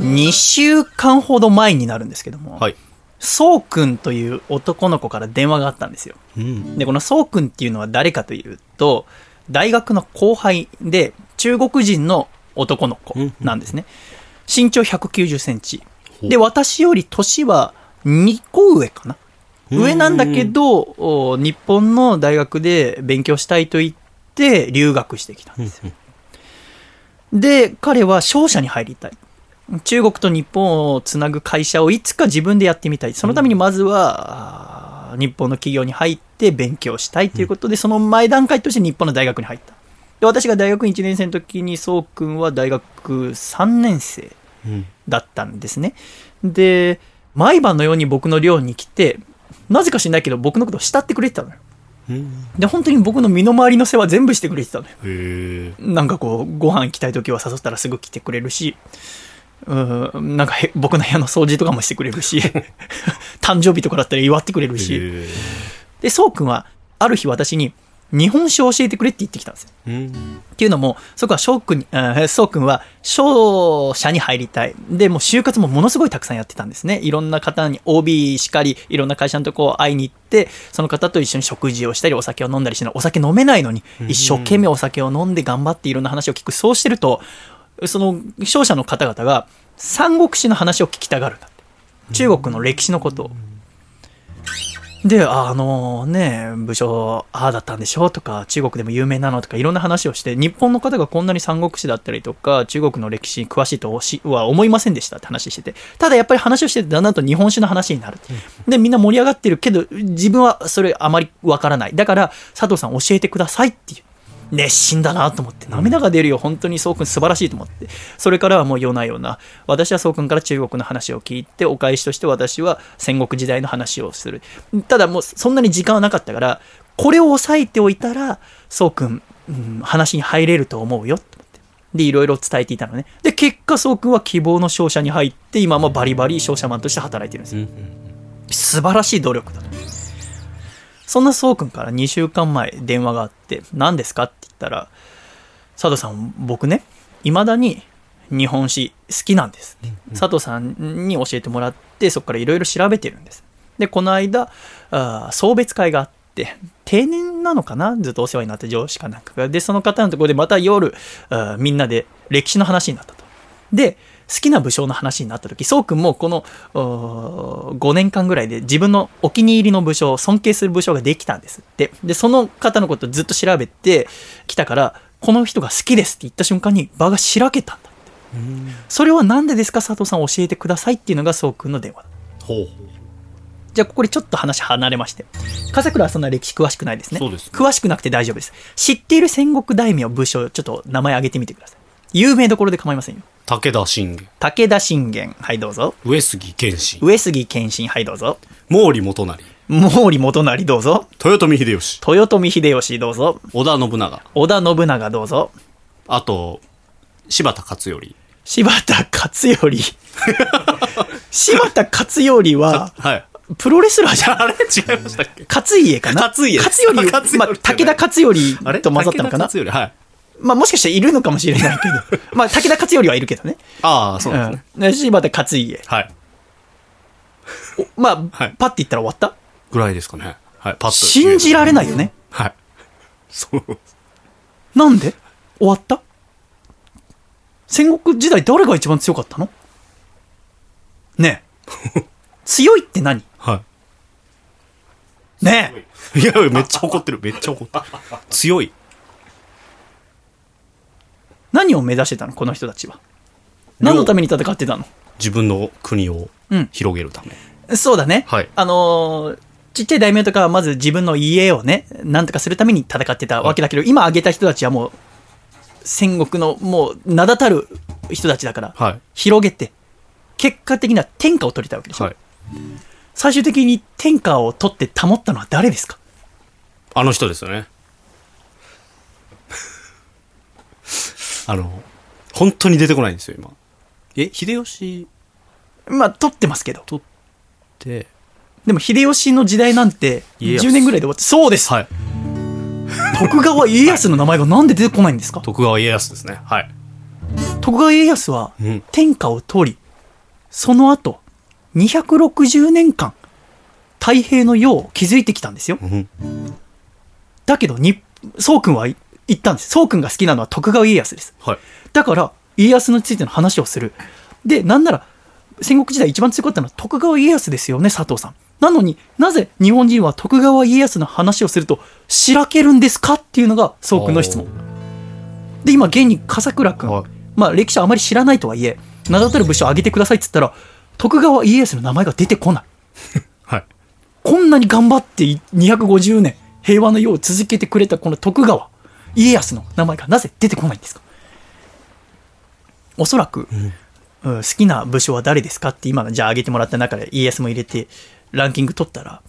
2週間ほど前になるんですけども、はい。そうくんという男の子から電話があったんですよ。うん。でこのそうくんっていうのは誰かというと大学の後輩で中国人の男の子なんですね、身長190センチで私より年は2個上かな。上なんだけどお日本の大学で勉強したいと言って留学してきたんですよ。で彼は商社に入りたい。中国と日本をつなぐ会社をいつか自分でやってみたい。そのためにまずは、日本の企業に入って勉強したいということで、その前段階として日本の大学に入った。で私が大学1年生の時にそうくんは大学3年生。うんだったんですね。で、毎晩のように僕の寮に来て、なぜか知んないけど僕のことを慕ってくれてたのよ。うんで、本当に僕の身の回りの世話全部してくれてたのよ。なんかこう、ご飯行きたい時は誘ったらすぐ来てくれるし、うん、なんかへ僕の部屋の掃除とかもしてくれるし、<laughs> 誕生日とかだったら祝ってくれるし、へで、そうくんは、ある日私に、日本酒を教えてくれって言ってきたんですよ。えうんっていうのも、そこは翔くんそうくんは商社に入りたい。で、もう就活もものすごいたくさんやってたんですね。いろんな方に OB しかり、いろんな会社のとこ会いに行って、その方と一緒に食事をしたり、お酒を飲んだりしない。お酒飲めないのに、一生懸命お酒を飲んで頑張っていろんな話を聞く。そうしてると、その商社の方々が三国志の話を聞きたがるんだって。中国の歴史のことを。で、ああのね、武将、ああだったんでしょ？とか、中国でも有名なの？とか、いろんな話をして、日本の方がこんなに三国志だったりとか、中国の歴史に詳しいとしは思いませんでしたって話してて、ただやっぱり話をしてて、だんだんと日本史の話になる。で、みんな盛り上がってるけど、自分はそれあまりわからない。だから、佐藤さん教えてくださいっていう。熱心だなと思って、涙が出るよ、本当にそうくん素晴らしいと思って。それからはもう夜な夜な、私はそうくんから中国の話を聞いて、お返しとして私は戦国時代の話をする。ただもうそんなに時間はなかったから、これを押さえておいたら、そうくん、うん話に入れると思うよ、と思って。で、いろいろ伝えていたのね。で、結果、そうくんは希望の商社に入って、今もバリバリ商社マンとして働いてるんですよ。素晴らしい努力だと。そんなそうくんから2週間前電話があって、何ですかって言ったら、佐藤さん、僕ね、未だに日本史好きなんです。佐藤さんに教えてもらって、そこからいろいろ調べてるんです。で、この間、あー送別会があって、定年なのかな？ずっとお世話になった上司かなんかが。で、その方のところでまた夜、みんなで歴史の話になったと。で、好きな武将の話になった時、そうくんもこの5年間ぐらいで自分のお気に入りの武将、尊敬する武将ができたんですって。で、その方のことをずっと調べてきたから、この人が好きですって言った瞬間に場がしらけたんだって。それはなんでですか？佐藤さん教えてくださいっていうのがそうくんの電話だ。ほうじゃあ、ここでちょっと話離れまして。笠倉はそんな歴史詳しくないですね。ね詳しくなくて大丈夫です。知っている戦国大名武将、ちょっと名前挙げてみてください。有名どころで構いませんよ。武田信玄。武田信玄、はいどうぞ。上杉謙信。上杉謙信、はいどうぞ。毛利元就。毛利元就、どうぞ。豊臣秀吉。豊臣秀吉、どうぞ。織田信長。織田信長、どうぞ。あと柴田勝頼。柴田勝頼。<laughs> 柴田勝頼は、はい。プロレスラーじゃん。<laughs> あれ？違いましたっけ？勝家かな？勝家。勝頼、まあ、武田勝頼と混ざったのかな？武田勝頼はいまあ、もしかしたらいるのかもしれないけど。<laughs> まあ、武田勝頼はいるけどね。ああそうですね、うん。で柴田勝家。はいおまあ、はいパッて言ったら終わった？ぐらいですかねはいパッと信じられないよね。はいそうなんで？終わった？戦国時代誰が一番強かったの？ね <laughs> 強いって何？はねえい。いや、めっちゃ怒ってる。めっちゃ怒ってる。強い。何を目指してたの？この人たちは。何のために戦ってたの？自分の国をうん広げるため。そうだね。はいあのーちっちゃい大名とかはまず自分の家をね、なんとかするために戦ってたわけだけど、今挙げた人たちはもう、戦国のもう名だたる人たちだから、はい。広げて、結果的には天下を取りたいわけでしょ？はい。最終的に天下を取って保ったのは誰ですか？あの人ですよね。あの、本当に出てこないんですよ、今。え、秀吉？まあ、取ってますけど。って、でも秀吉の時代なんて、家康10年ぐらいで終わって、そうです、はい。徳川家康の名前がなんで出てこないんですか？徳川家康ですね。はい。徳川家康はうん天下を取り、その後、260年間、太平の世を築いてきたんですよ。うん。だけど、に、宗君は言ったんです。宗君が好きなのは徳川家康です。はい。だから、家康についての話をする。で、なんなら、戦国時代一番強かったのは徳川家康ですよね、佐藤さん。なのになぜ日本人は徳川家康の話をすると、しらけるんですかっていうのが、宗君の質問。で、今、現に笠倉君、はいまあ、歴史あまり知らないとはいえ、名だたる武将を挙げてくださいって言ったら、徳川家康の名前が出てこない。<laughs> はい。こんなに頑張ってい250年平和の世を続けてくれたこの徳川家康の名前がなぜ出てこないんですか？おそらく、うん好きな武将は誰ですかって今のじゃあ挙げてもらった中で家康も入れてランキング取ったら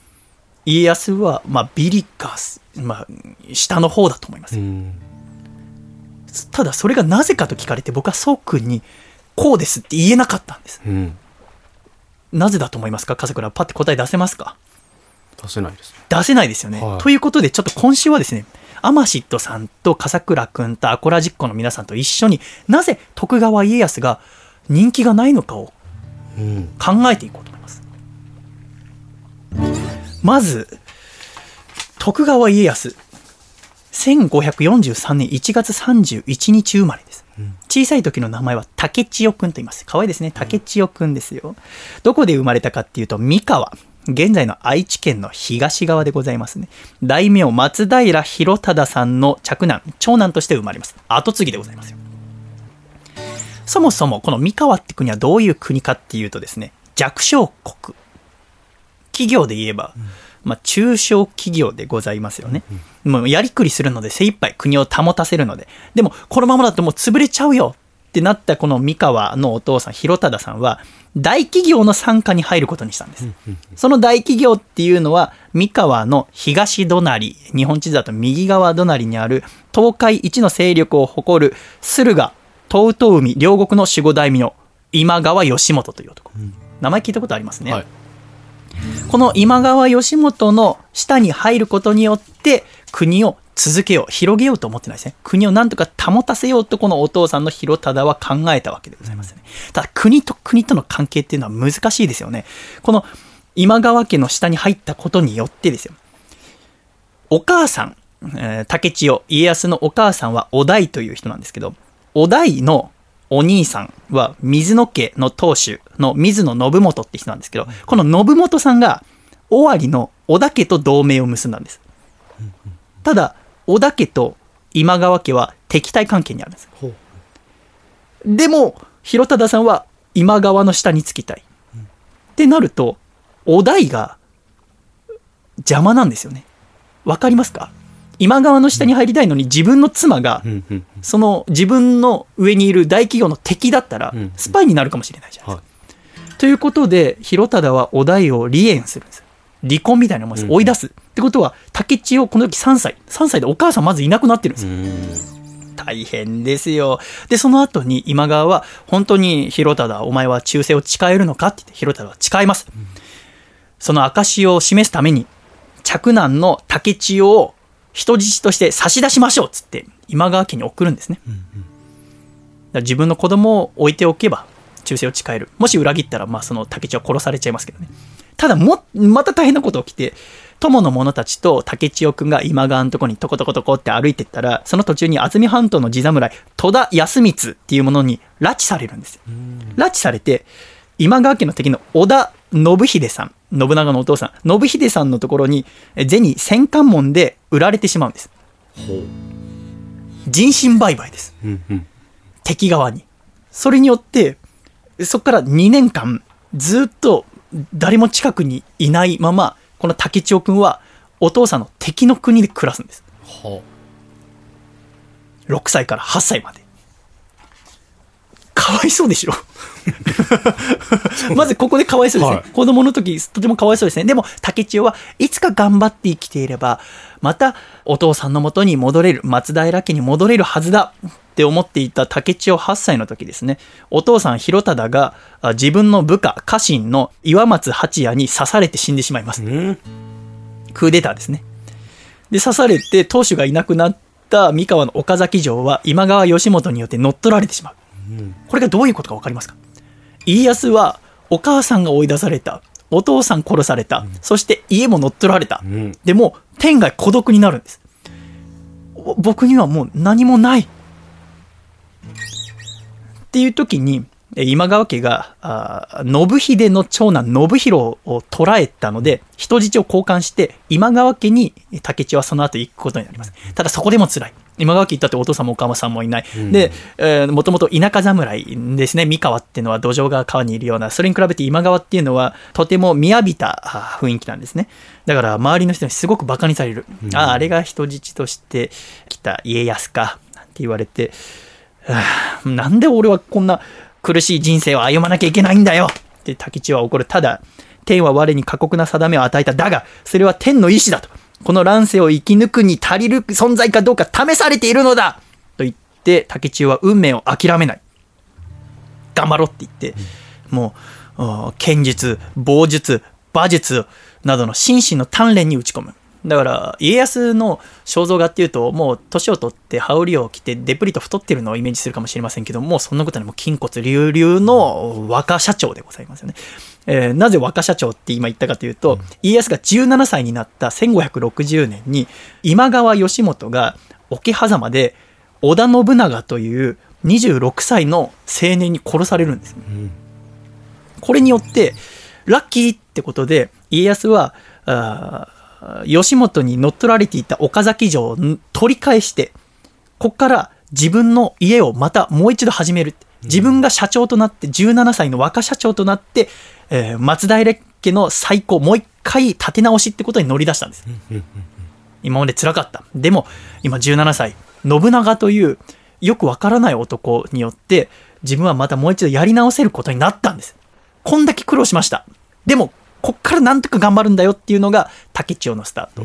家康はまあビリか、まあ、下の方だと思いますようん。ただそれがなぜかと聞かれて僕は宗君にこうですって言えなかったんですうん。なぜだと思いますか？笠倉パッて答え出せますか？出せないですね。出せないですよね。はいということで、ちょっと今週はですね、アマシットさんと笠倉くんとアコラジッコの皆さんと一緒になぜ徳川家康が人気がないのかを。考えていこうと思います。まず、徳川家康、1543年1月31日生まれです。小さい時の名前は竹千代くんと言います。可愛いですね。竹千代くんですよ。どこで生まれたかっていうと、三河。現在の愛知県の東側でございますね。大名松平広忠さんの嫡男、長男として生まれます。後継ぎでございますよ。そもそもこの三河って国はどういう国かっていうとですね、弱小国。企業で言えば、まあ中小企業でございますよね。もうやりくりするので精一杯国を保たせるので。でもこのままだともう潰れちゃうよってなったこの三河のお父さん、広忠さんは、大企業の傘下に入ることにしたんです。その大企業っていうのは、三河の東隣、日本地図だと右側隣にある、東海一の勢力を誇る、駿河、東都海、両国の守護大名、今川義元という男。名前聞いたことありますね。はい。この今川義元の下に入ることによって国を続けよう、広げようと思ってないですね。国をなんとか保たせようとこのお父さんの広忠は考えたわけでございますね。ただ国と国との関係っていうのは難しいですよね。この今川家の下に入ったことによってですよ。お母さん、えー竹千代、家康のお母さんはお代という人なんですけど、お代のお兄さんは水野家の当主の水野信元って人なんですけど、この信元さんが尾張の織田家と同盟を結んだんです。ただ、織田家と今川家は敵対関係にあるんです。でも、広忠さんは今川の下につきたい。ってなると、お代が邪魔なんですよね。わかりますか？今川の下に入りたいのに自分の妻がうん。うん。その自分の上にいる大企業の敵だったらうんスパイになるかもしれないじゃないですか。はい。ということで広忠はお代を離縁するんです。離婚みたいなもんです。うん追い出す。ってことは竹千代この時3歳。3歳でお母さんまずいなくなってるんですうよ。ん。大変ですよ。で、その後に今川は、本当に広忠、お前は忠誠を誓えるのかって言って、広忠は誓います。その証を示すために、嫡男の竹千代を人質として差し出しましょうっつって、今川家に送るんですね。だから自分の子供を置いておけば、忠誠を誓える。もし裏切ったら、まあその竹千代は殺されちゃいますけどね。ただも、また大変なこと起きて、友の者たちと竹千代くんが今川のとこにトコトコトコって歩いてったら、その途中に安住半島の地侍、戸田康光っていうものに拉致されるんですよ。拉致されて、今川家の敵の織田信秀さん、信長のお父さん、信秀さんのところに、え銭戦艦門で売られてしまうんです。人身売買です。うんうん敵側に。それによって、そこから2年間、ずっと誰も近くにいないまま、この竹千代くんは、お父さんの敵の国で暮らすんです。は6歳から8歳まで。かわいそうでしょ？<laughs> まずここでかわいそうですね。はい子供の時、とてもかわいそうですね。でも、竹千代はいつか頑張って生きていれば、またお父さんの元に戻れる、松平家に戻れるはずだって思っていた竹千代8歳の時ですね。お父さん広忠があ自分の部下、家臣の岩松八也に刺されて死んでしまいます。うんクーデターですね。で、刺されて当主がいなくなった三河の岡崎城は今川義元によって乗っ取られてしまう。これがどういうことか分かりますか？家康はお母さんが追い出された。お父さん殺された。そして家も乗っ取られた。んでも天外孤独になるんです。お僕にはもう何もない。っていう時に、え今川家が、信秀の長男信弘を捕らえたので、人質を交換して、今川家に竹千代はその後行くことになります。ただそこでも辛い。今川家行ったってお父さんもお母さんもいない。で、えーもともと田舎侍ですね。三河っていうのは土壌が川にいるような、それに比べて今川っていうのはとても雅びたあ雰囲気なんですね。だから周りの人にすごく馬鹿にされる。ああ、あれが人質として来た家康か、なんて言われて、はあ <sighs> なんで俺はこんな苦しい人生を歩まなきゃいけないんだよって竹千代は怒る。ただ、天は我に過酷な定めを与えた。だが、それは天の意志だと。この乱世を生き抜くに足りる存在かどうか試されているのだと言って、竹千代は運命を諦めない。頑張ろうって言って、もう、うん剣術、棒術、馬術などの心身の鍛錬に打ち込む。だから、家康の肖像画っていうと、もう年を取って羽織を着てデプリと太ってるのをイメージするかもしれませんけども、そんなことにも筋骨隆々の若社長でございますよね。えーなぜ若社長って今言ったかというと、家康が17歳になった1560年に、今川義元が桶狭間で織田信長という26歳の青年に殺されるんですね。これによって、ラッキーってことで、家康は、あー義元に乗っ取られていた岡崎城を取り返して、ここから自分の家をまたもう一度始める。自分が社長となって、17歳の若社長となって、えー松平家の再興、もう一回立て直しってことに乗り出したんです。今まで辛かった。でも、今17歳、信長というよくわからない男によって、自分はまたもう一度やり直せることになったんです。こんだけ苦労しました。でも、こっからなんとか頑張るんだよっていうのが竹千代のスタート。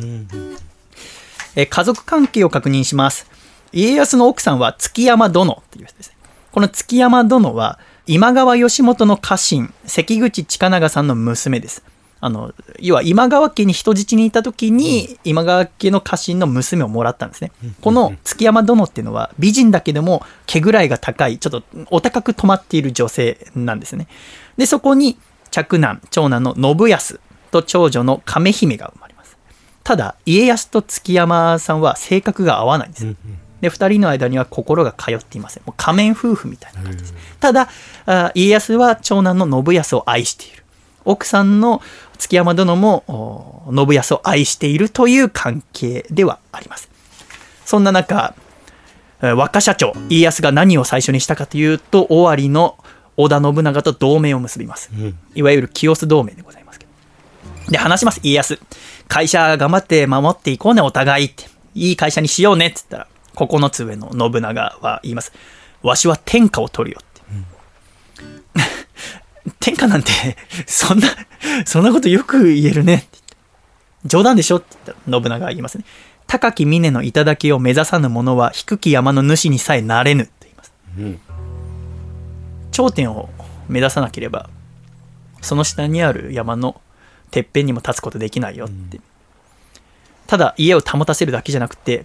えー家族関係を確認します。家康の奥さんは築山殿っていう人ですね。この築山殿は今川義元の家臣、関口近長さんの娘です。あの、要は今川家に人質にいた時に、今川家の家臣の娘をもらったんですね。この築山殿っていうのは美人だけども毛ぐらいが高い、ちょっとお高く止まっている女性なんですね。で、そこに嫡男、長男の信康と長女の亀姫が生まれます。ただ、家康と築山さんは性格が合わないんです。で、二人の間には心が通っていません。もう仮面夫婦みたいな感じです。ただ、あ家康は長男の信康を愛している。奥さんの築山殿もお信康を愛しているという関係ではあります。そんな中、えー若社長、家康が何を最初にしたかというと、尾張の織田信長と同盟を結びます。いわゆる清須同盟でございますけど。で、話します、家康。会社頑張って守っていこうね、お互いって。いい会社にしようね、って言ったら、9つ上の信長は言います。わしは天下を取るよって。<laughs> 天下なんて、そんな、そんなことよく言えるねって言って。冗談でしょって言ったら信長が言いますね。高き峰の頂を目指さぬ者は低き山の主にさえなれぬって言います。頂点を目指さなければ、その下にある山のてっぺんにも立つことできないよって。ただ家を保たせるだけじゃなくて、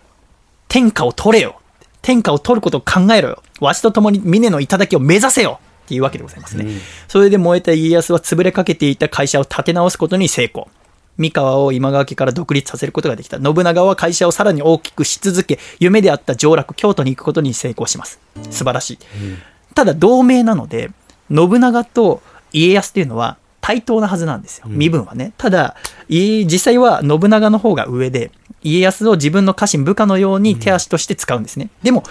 天下を取れよ天下を取ることを考えろよわしと共に峰の頂を目指せよっていうわけでございますね。それで燃えた家康は潰れかけていた会社を立て直すことに成功。三河を今川家から独立させることができた。信長は会社をさらに大きくし続け、夢であった上洛、京都に行くことに成功します。素晴らしい。ただ同盟なので、信長と家康っていうのは対等なはずなんですよ。身分はね。ただ、い実際は信長の方が上で、家康を自分の家臣部下のように手足として使うんですね。でも、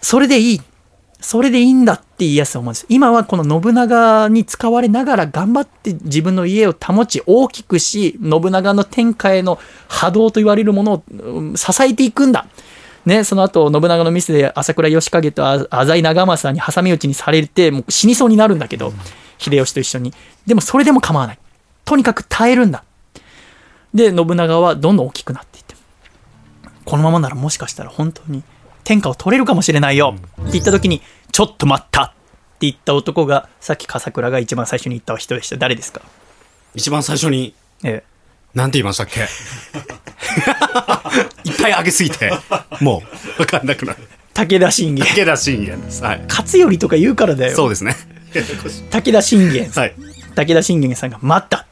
それでいい。それでいいんだって家康は思うんです。今はこの信長に使われながら頑張って自分の家を保ち大きくし、信長の天下への波動と言われるものをうん支えていくんだ。ね、その後、信長のミスで朝倉義景とあ浅井長政に挟み撃ちにされて、もう死にそうになるんだけど、秀吉と一緒に。でもそれでも構わない。とにかく耐えるんだ。で、信長はどんどん大きくなっていって。このままならもしかしたら本当に天下を取れるかもしれないよって言った時に、ちょっと待ったって言った男が、さっき笠倉が一番最初に言った人でした。誰ですか？一番最初に、ええ。なんて言いましたっけ？<laughs> いっぱい上げすぎて、もう、わかんなくなる。武田信玄。武田信玄です。はい。勝頼とか言うからだよ。そうですね。<laughs> 武田信玄さん。はい。武田信玄さんが待った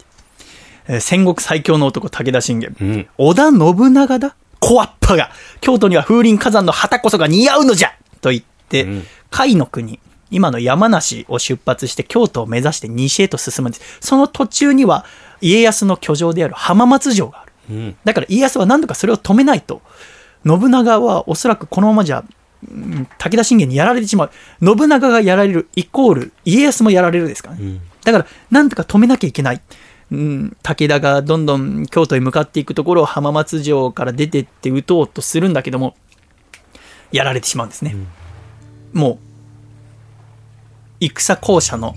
えー戦国最強の男武田信玄、ん織田信長だ小っぱが京都には風林火山の旗こそが似合うのじゃと言って、ん甲斐の国今の山梨を出発して京都を目指して西へと進むんです。その途中には家康の居城である浜松城がある。うん。だから家康は何とかそれを止めないと。信長はおそらくこのままじゃうん武田信玄にやられてしまう。信長がやられるイコール家康もやられるですからね、だから何とか止めなきゃいけない、うん、武田がどんどん京都へ向かっていくところを浜松城から出てって撃とうとするんだけどもやられてしまうんですね、もう戦校舎の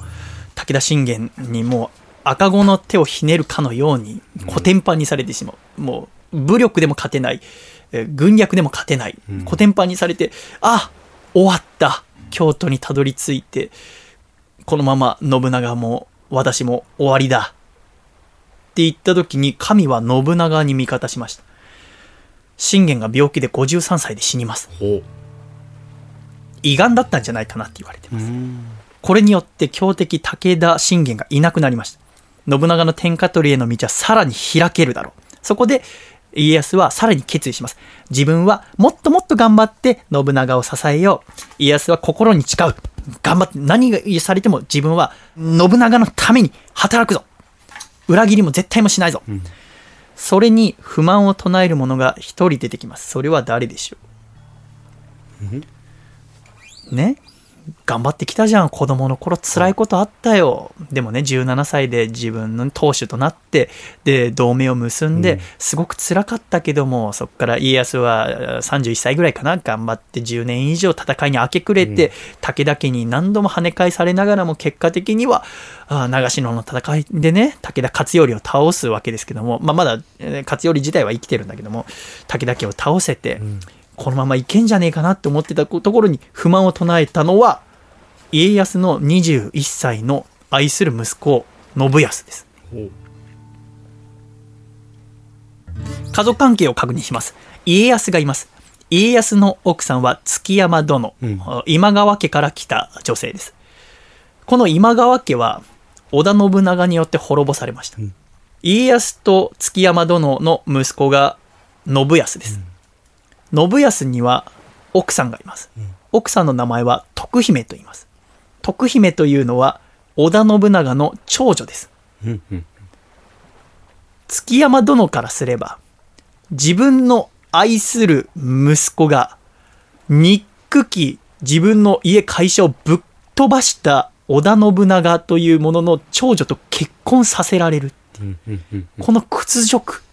武田信玄にもう赤子の手をひねるかのようにコテンパンにされてしまう、もう武力でも勝てない、えー軍略でも勝てない、コテンパンにされてあ終わった。京都にたどり着いてこのまま信長も私も終わりだ。って言った時に神は信長に味方しました。信玄が病気で53歳で死にます。ほ胃がんだったんじゃないかなって言われてます。う。これによって強敵武田信玄がいなくなりました。信長の天下取りへの道はさらに開けるだろう。そこで家康はさらに決意します。自分はもっともっと頑張って信長を支えよう。家康は心に誓う。頑張って何がされても自分は信長のために働くぞ。裏切りも絶対もしないぞ。それに不満を唱える者が一人出てきます。それは誰でしょう？ね？頑張ってきたじゃん子供の頃。辛いことあったよ。でもね17歳で自分の当主となってで同盟を結んで、すごく辛かったけどもそこから家康はあ31歳ぐらいかな頑張って10年以上戦いに明け暮れて、武田家に何度も跳ね返されながらも結果的にはあ長篠の戦いでね武田勝頼を倒すわけですけども、まあ、まだえー勝頼自体は生きてるんだけども武田家を倒せて、このままいけんじゃねえかなって思ってたところに不満を唱えたのは家康の21歳の愛する息子信康です。家族関係を確認します。家康がいます。家康の奥さんは築山殿、うん。今川家から来た女性です。この今川家は織田信長によって滅ぼされました、ん。家康と築山殿の息子が信康です、信康には奥さんがいます、奥さんの名前は徳姫と言います。徳姫というのは織田信長の長女です。築山殿からすれば自分の愛する息子が憎き自分の家会社をぶっ飛ばした織田信長というものの長女と結婚させられるこの屈辱。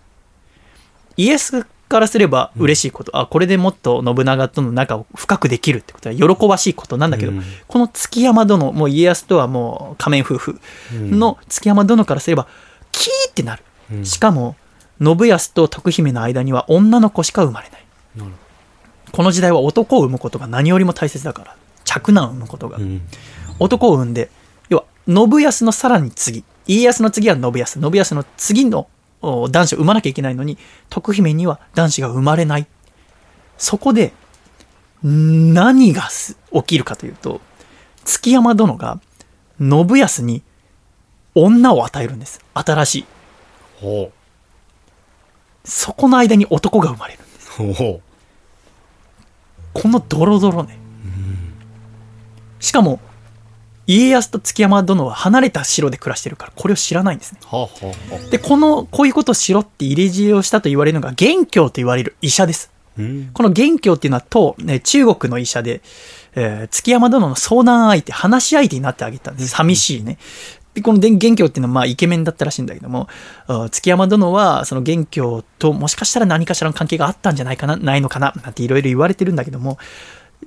イエスからすれば嬉しいこと、あこれでもっと信長との仲を深くできるってことは喜ばしいことなんだけど、うん。この築山殿もう家康とはもう仮面夫婦の築山殿からすればキーってなる、うん。しかも信康と徳姫の間には女の子しか生まれない。この時代は男を産むことが何よりも大切だから嫡男を産むことが、うん。男を産んで要は信康のさらに次。家康の次は信康。信康の次のお男子を産まなきゃいけないのに徳姫には男子が生まれない。そこでん何がす起きるかというと築山殿が信康に女を与えるんです。新しい。ほそこの間に男が生まれるんです。このドロドロね。しかも、家康と築山殿は離れた城で暮らしてるからこれを知らないんですね。はあはあはあで、この、こういうことをしろって入れ知恵をしたと言われるのが元凶と言われる医者です。うんこの元凶っていうのは当、ね、中国の医者で、えー築山殿の相談相手、話し相手になってあげたんです。寂しいね。で、こので元凶っていうのはまあイケメンだったらしいんだけども、あ築山殿はその元凶ともしかしたら何かしらの関係があったんじゃないかな、ないのかな、なんていろいろ言われてるんだけども、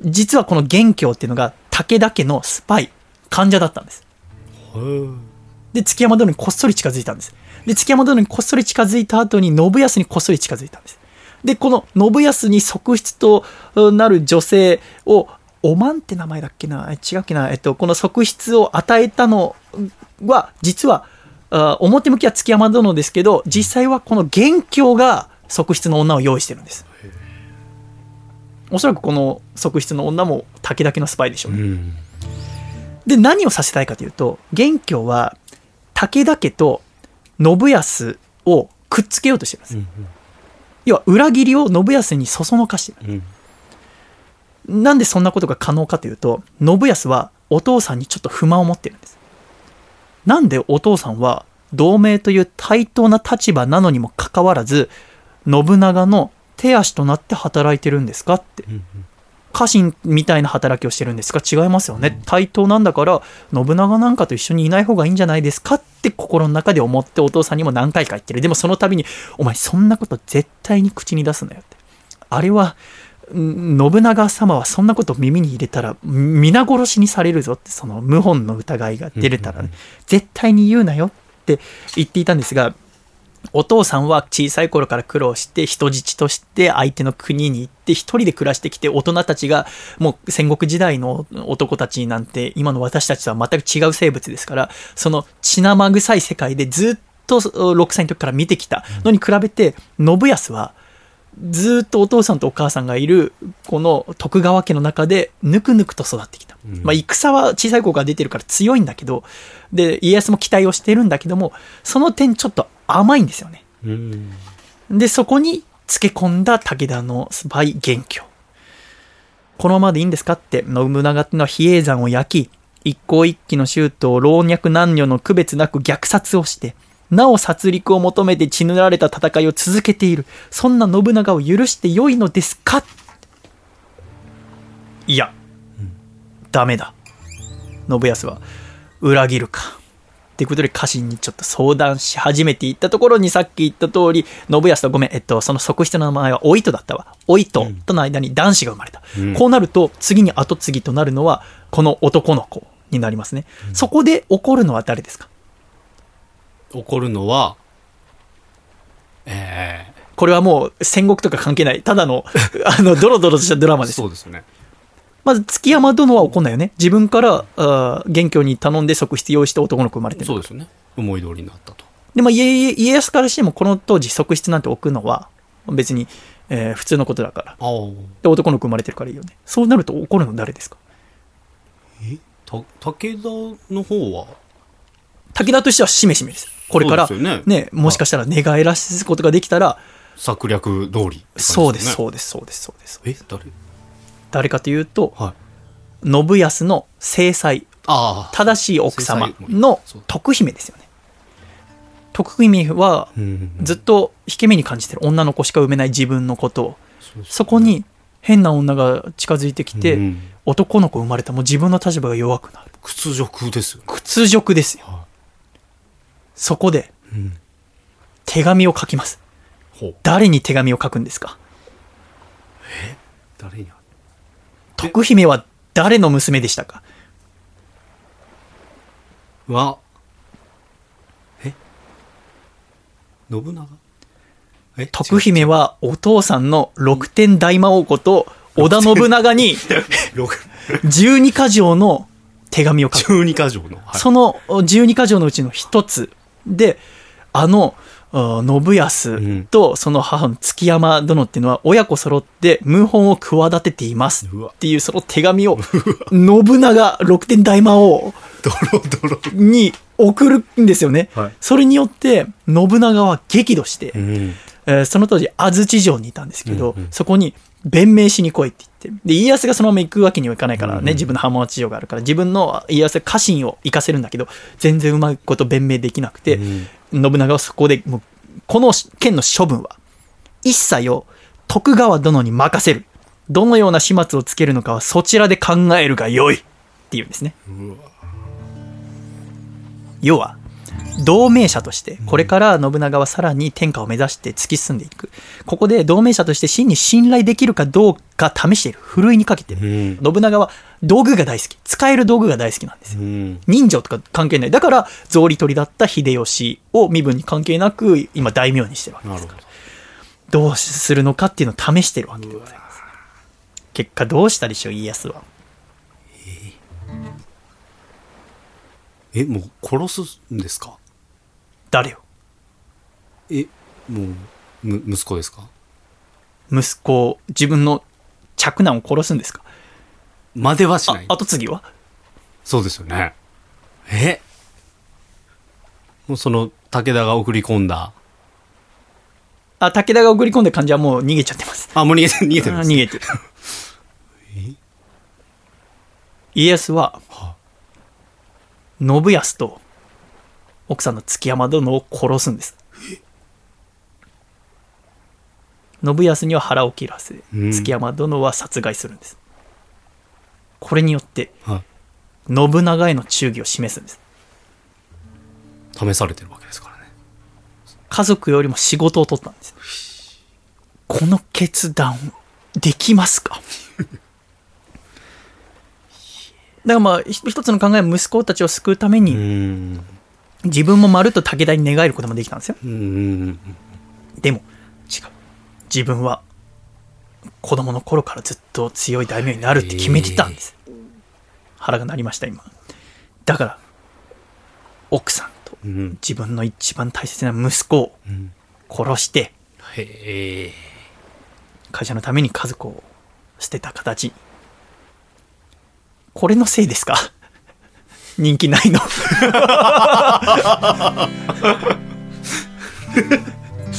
実はこの元凶っていうのが武田家のスパイ、患者だったんです。で、築山殿にこっそり近づいたんです。で、築山殿にこっそり近づいた後に信康にこっそり近づいたんです。で、この信康に側室となる女性を、おまんって名前だっけな？え違うっけな？えっと、この側室を与えたのは、実は、あ表向きは築山殿ですけど、実際はこの元凶が側室の女を用意してるんです。おそらくこの側室の女も武田家のスパイでしょうね。うんで、何をさせたいかというと、元凶は武田家と信康をくっつけようとしてるんです。要は裏切りを信康にそそのかしてる。うんなんでそんなことが可能かというと、信康はお父さんにちょっと不満を持ってるんです。なんでお父さんは同盟という対等な立場なのにもかかわらず、信長の手足となって働いてるんですかって。家臣みたいな働きをしてるんですか？違いますよね。対等なんだから、信長なんかと一緒にいない方がいいんじゃないですかって心の中で思ってお父さんにも何回か言ってる。でもその度に、お前そんなこと絶対に口に出すなよって。あれは、ん信長様はそんなこと耳に入れたら皆殺しにされるぞってその謀反の疑いが出れたら、ね、絶対に言うなよって言っていたんですがお父さんは小さい頃から苦労して人質として相手の国に行って一人で暮らしてきて大人たちがもう戦国時代の男たちなんて今の私たちとは全く違う生物ですからその血生臭い世界でずっと6歳の時から見てきたのに比べて信康はずっとお父さんとお母さんがいるこの徳川家の中でぬくぬくと育ってきた。うんまあ戦は小さい子が出てるから強いんだけど、で、家康も期待をしてるんだけども、その点ちょっと甘いんですよね。うんで、そこにつけ込んだ武田のスパイ元凶。このままでいいんですかって、信長ってのは比叡山を焼き、一向一揆の衆と老若男女の区別なく虐殺をして、なお殺戮を求めて血塗られた戦いを続けている。そんな信長を許してよいのですか？いや、ダメだ。信康は裏切るか？っていうことで家臣にちょっと相談し始めていったところにさっき言った通り、信康とごめん、えっと、その側室の名前はお糸だったわ。お糸との間に男子が生まれた。うんこうなると、次に後継ぎとなるのは、この男の子になりますね。そこで起こるのは誰ですか？起こるのは、えこれはもう戦国とか関係ない。ただの、あの、ドロドロとしたドラマー、です。そうですね。まず、築山殿は怒んないよね。自分から、あー元凶に頼んで側室用意して男の子生まれてる。そうですよね。思い通りになったと。で、まあ、家家康からしても、この当時側室なんて置くのは、別に、えー普通のことだから。ああ。で、男の子生まれてるからいいよね。そうなると怒るの誰ですか？た、武田の方は、武田としてはしめしめです。これから、ねね、もしかしたら寝返らすことができたら、策略通りね、そうです、そうです、そうです、そうです。え、誰？誰かというと、はい。信康の正妻。正しい奥様の徳姫ですよね。徳姫は、うんずっと引け目に感じてる女の子しか産めない自分のことを、そこに変な女が近づいてきて、うん男の子生まれたもう自分の立場が弱くなる。屈辱ですよね。屈辱ですよ。はそこでうん。手紙を書きます。誰に手紙を書くんですか？誰に？あ徳姫は誰の娘でしたか？は、え？信長？え？徳姫はお父さんの六天大魔王こと織田信長に六。十二箇条の手紙を書く。十二箇条の。はい。その十二箇条のうちの一つで、あの、あ信康とその母の築山殿っていうのは親子揃って謀反を企てていますっていうその手紙を信長六天大魔王。に送るんですよね。はいそれによって信長は激怒して、うん。ええーその当時安土城にいたんですけど、そこに弁明しに来いって言ってで家康がそのまま行くわけにはいかないからね、うんうん自分の浜松城があるから。自分の家康家臣を生かせるんだけど全然うまいこと弁明できなくて、うん。信長はそこでもうこの剣の処分は一切を徳川殿に任せる。どのような始末をつけるのかはそちらで考えるがよいっていうんですね。要は同盟者としてこれから信長はさらに天下を目指して突き進んでいく。ここで同盟者として真に信頼できるかどうか試している。ふるいにかけてる。うん。信長は道具が大好き。使える道具が大好きなんですよ。うん。人情とか関係ない。だから草履取りだった秀吉を身分に関係なく今大名にしてるわけですから。ど。うするのかっていうのを試してるわけでございます。結果どうしたでしょう家康は。えもう殺すんですか？誰をえもうむ息子ですか？息子を自分の嫡男を殺すんですか？まではしあない。後継ぎは？そうですよね。え？もうその武田が送り込んだ。あ武田が送り込んだ感じはもう逃げちゃってます。あもう逃げて <laughs> 逃げてるんですあ逃げてる。家康は信康と奥さんの築山殿を殺すんです。信康には腹を切らせうん。築山殿は殺害するんです。これによってはい。信長への忠義を示すんです。試されてるわけですからね。家族よりも仕事を取ったんです。この決断できますか？<laughs> だからまあひ一つの考えは息子たちを救うためうにん自分もまるっと武田に寝返ることもできたんですよ。うんでも違う。自分は子供の頃からずっと強い大名になるって決めてたんです、腹が鳴りました今。だから奥さんとうん。自分の一番大切な息子をうん。殺してへえ。会社のために家族を捨てた形。にこれのせいですか？人気ないの？<laughs>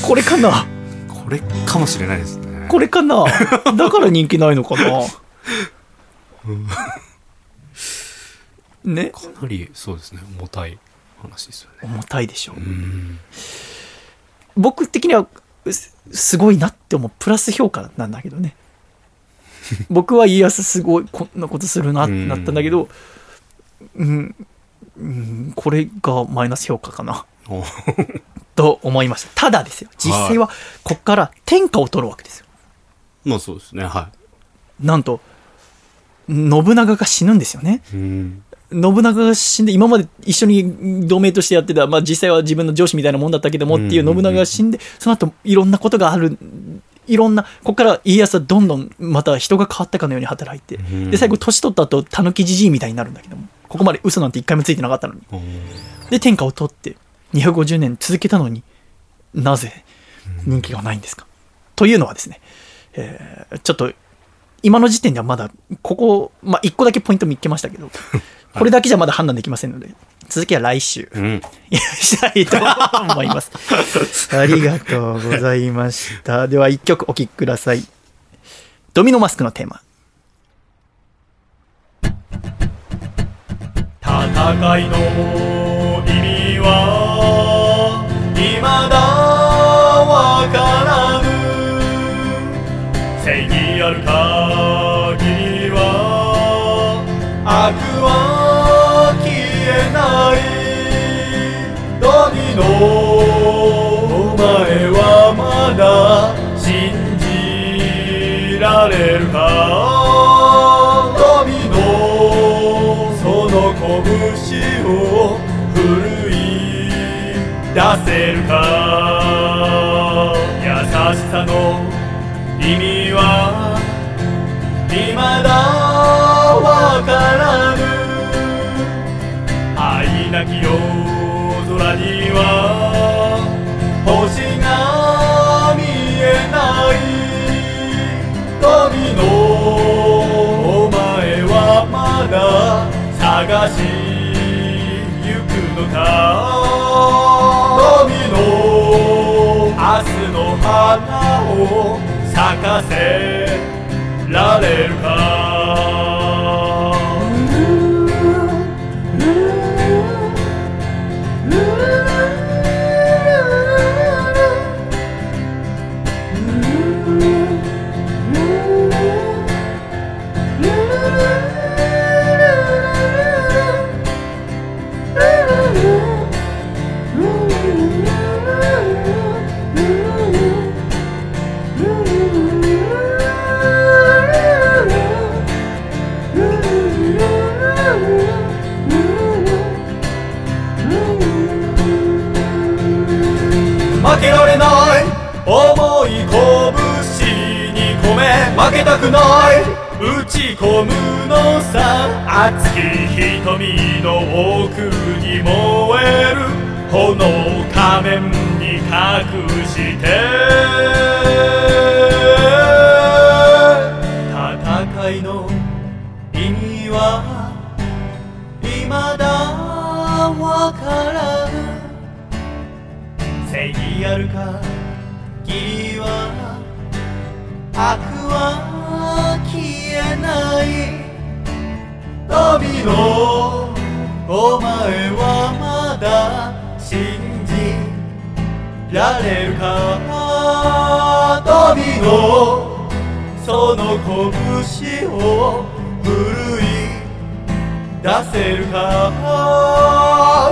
これかな？これかもしれないですね。これかな？だから人気ないのかな？ね？かなりそうですね。重たい話ですよね。重たいでしょう。ん。僕的にはすすごいなって思う。プラス評価なんだけどね。僕は家康すごいこんなことするなってなったんだけどうん、うん、これがマイナス評価かな。お。<laughs> と思いました。ただですよ。実際はこっから天下を取るわけですよ。まあそうですねはなんと信長が死ぬんですよね。いうん。信長が死んで今まで一緒に同盟としてやってた、まあ、実際は自分の上司みたいなもんだったけどもっていう信長が死んでその後いろんなことがあるいろんなここから家康はどんどんまた人が変わったかのように働いてん。で最後年取った後たぬきじじいみたいになるんだけどもここまで嘘なんて一回もついてなかったのに。で天下を取って250年続けたのになぜ人気がないんですか、というのはですね、えーちょっと今の時点ではまだここ、まあ、1個だけポイント見っけましたけど <laughs> これだけじゃまだ判断できませんので続きは来週。うん。したいと思います。<laughs> ありがとうございました。では1曲お聴きください。ドミノマスクのテーマ戦いの意味は未だわからぬ。正義ある限りは悪は消えない。ドミノお前はまだ信じられるか。せるか？優しさの意味は？未だわからぬ。愛なき夜空には？星が見えない。ドミノお前はまだ探し行くのか？の明日の花を咲かせられるか？負けたくない。打ち込むのさ。熱き瞳の奥に燃える。炎仮面に隠して。戦いの意味は未だわからぬ正義あるか義は悪は消えない旅のお前はまだ信じられるか旅のその拳を奮い出せるか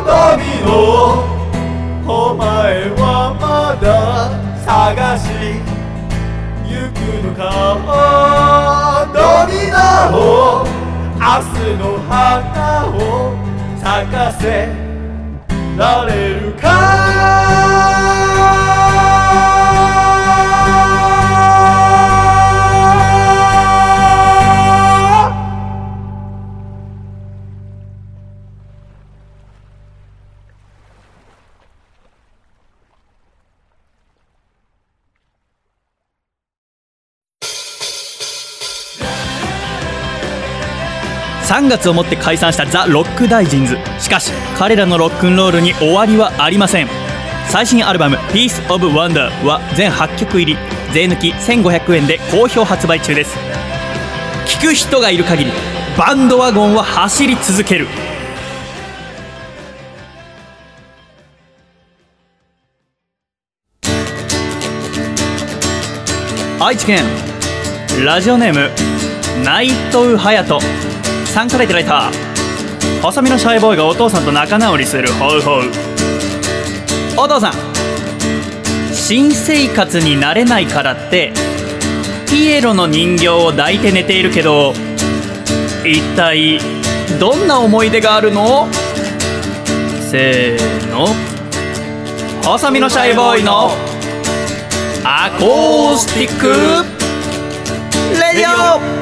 旅のお前はまだ探し行くのかドミナを明日の花を咲かせられるか3月をもって解散したザ・ロック大臣ズ。しかし彼らのロックンロールに終わりはありません。最新アルバム「Piece of Wonder」は全8曲入り。税抜き1500円で好評発売中です。聴く人がいる限りバンドワゴンは走り続ける。愛知県ラジオネーム内藤隼人さんからいただいた。細身のシャイボーイがお父さんと仲直りするホウホウ。お父さん新生活になれないからってピエロの人形を抱いて寝ているけど一体どんな思い出があるの？せーの。細身のシャイボーイのアコースティックレディオ！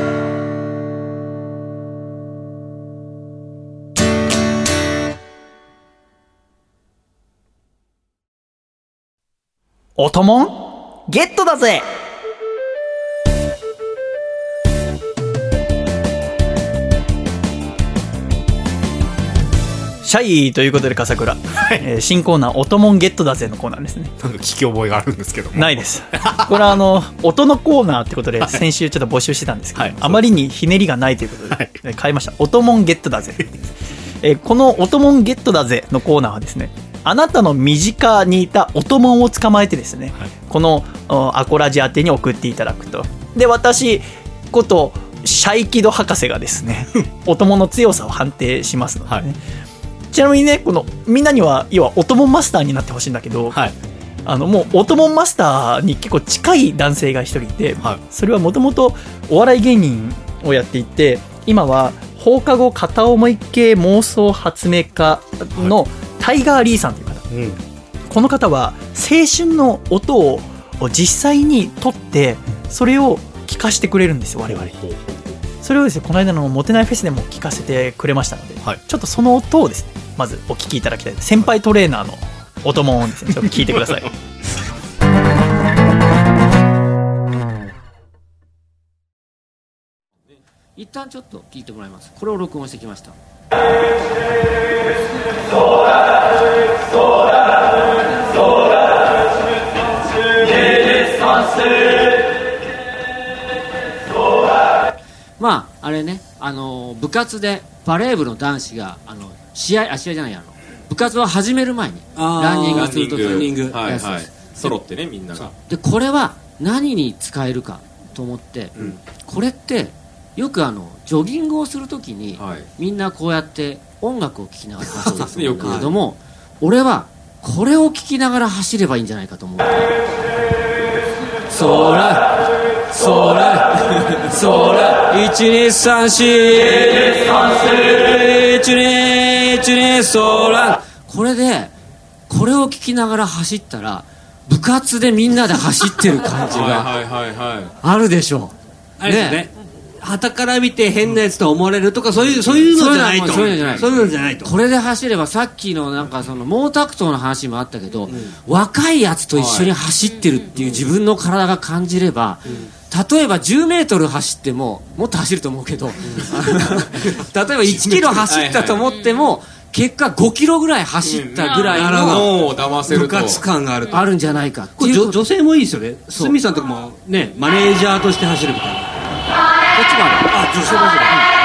おともん？ゲットだぜ。シャイということで笠倉、えー新コーナー「おともんゲットだぜ」のコーナーですね。なんか聞き覚えがあるんですけども。ないです。これはあの音のコーナーってことで先週ちょっと募集してたんですけど、はい。あまりにひねりがないということで、変えました「おともんゲットだぜ」<laughs> えーこの「おともんゲットだぜ」のコーナーはですねあなたの身近にいたおともんを捕まえてですね、はい。このおアコラジ宛てに送っていただくと。で私ことシャイキド博士がですね <laughs> おともんの強さを判定しますのでね、はい。ちなみにねこのみんなには要はおともんマスターになってほしいんだけど、はい。あのもうオトモンマスターに結構近い男性が一人いて、はい。それはもともとお笑い芸人をやっていて今は放課後片思い系妄想発明家のタイガー・リーさんという方、うん。この方は青春の音を実際に撮ってそれを聞かせてくれるんですよ我々。それをですねこの間のモテないフェスでも聞かせてくれましたので、はい。ちょっとその音をですねまずお聞きいただきたい先輩トレーナーの音もんですねちょっと聞いてください。<laughs> 一旦ちょっと聞いてもらいます。これを録音してきました「まああれねあの部活でバレー部の男子があの試合あ試合じゃないあの部活を始める前にランニングするときにはいはい。揃ってねみんなが。でこれは何に使えるかと思って、うん、これってよくあのジョギングをするときに、はい。みんなこうやって音楽を聴きながら走るんですけれども、<laughs> 俺はこれを聴きながら走ればいいんじゃないかと思う。そらそらそら12341212そらこれでこれを聞きながら走ったら部活でみんなで走ってる感じがはいはいはいはいあるでしょうあれですよね旗から見て変なやつと思われるとかそういうそういうのじゃないと。そういうのじゃない。そういうのじゃないと。これで走ればさっきのなんかその毛沢東の話もあったけど、若いやつと一緒に走ってるっていう自分の体が感じれば、例えば10メートル走ってももっと走ると思うけど、<laughs> 例えば1キロ走ったと思っても結果5キロぐらい走ったぐらいの部活感があると。あるんじゃないかってこれいう女女性もいいですよね。鷲見さんとかもねマネージャーとして走るみたいなこっちもある。あ女性もそうだ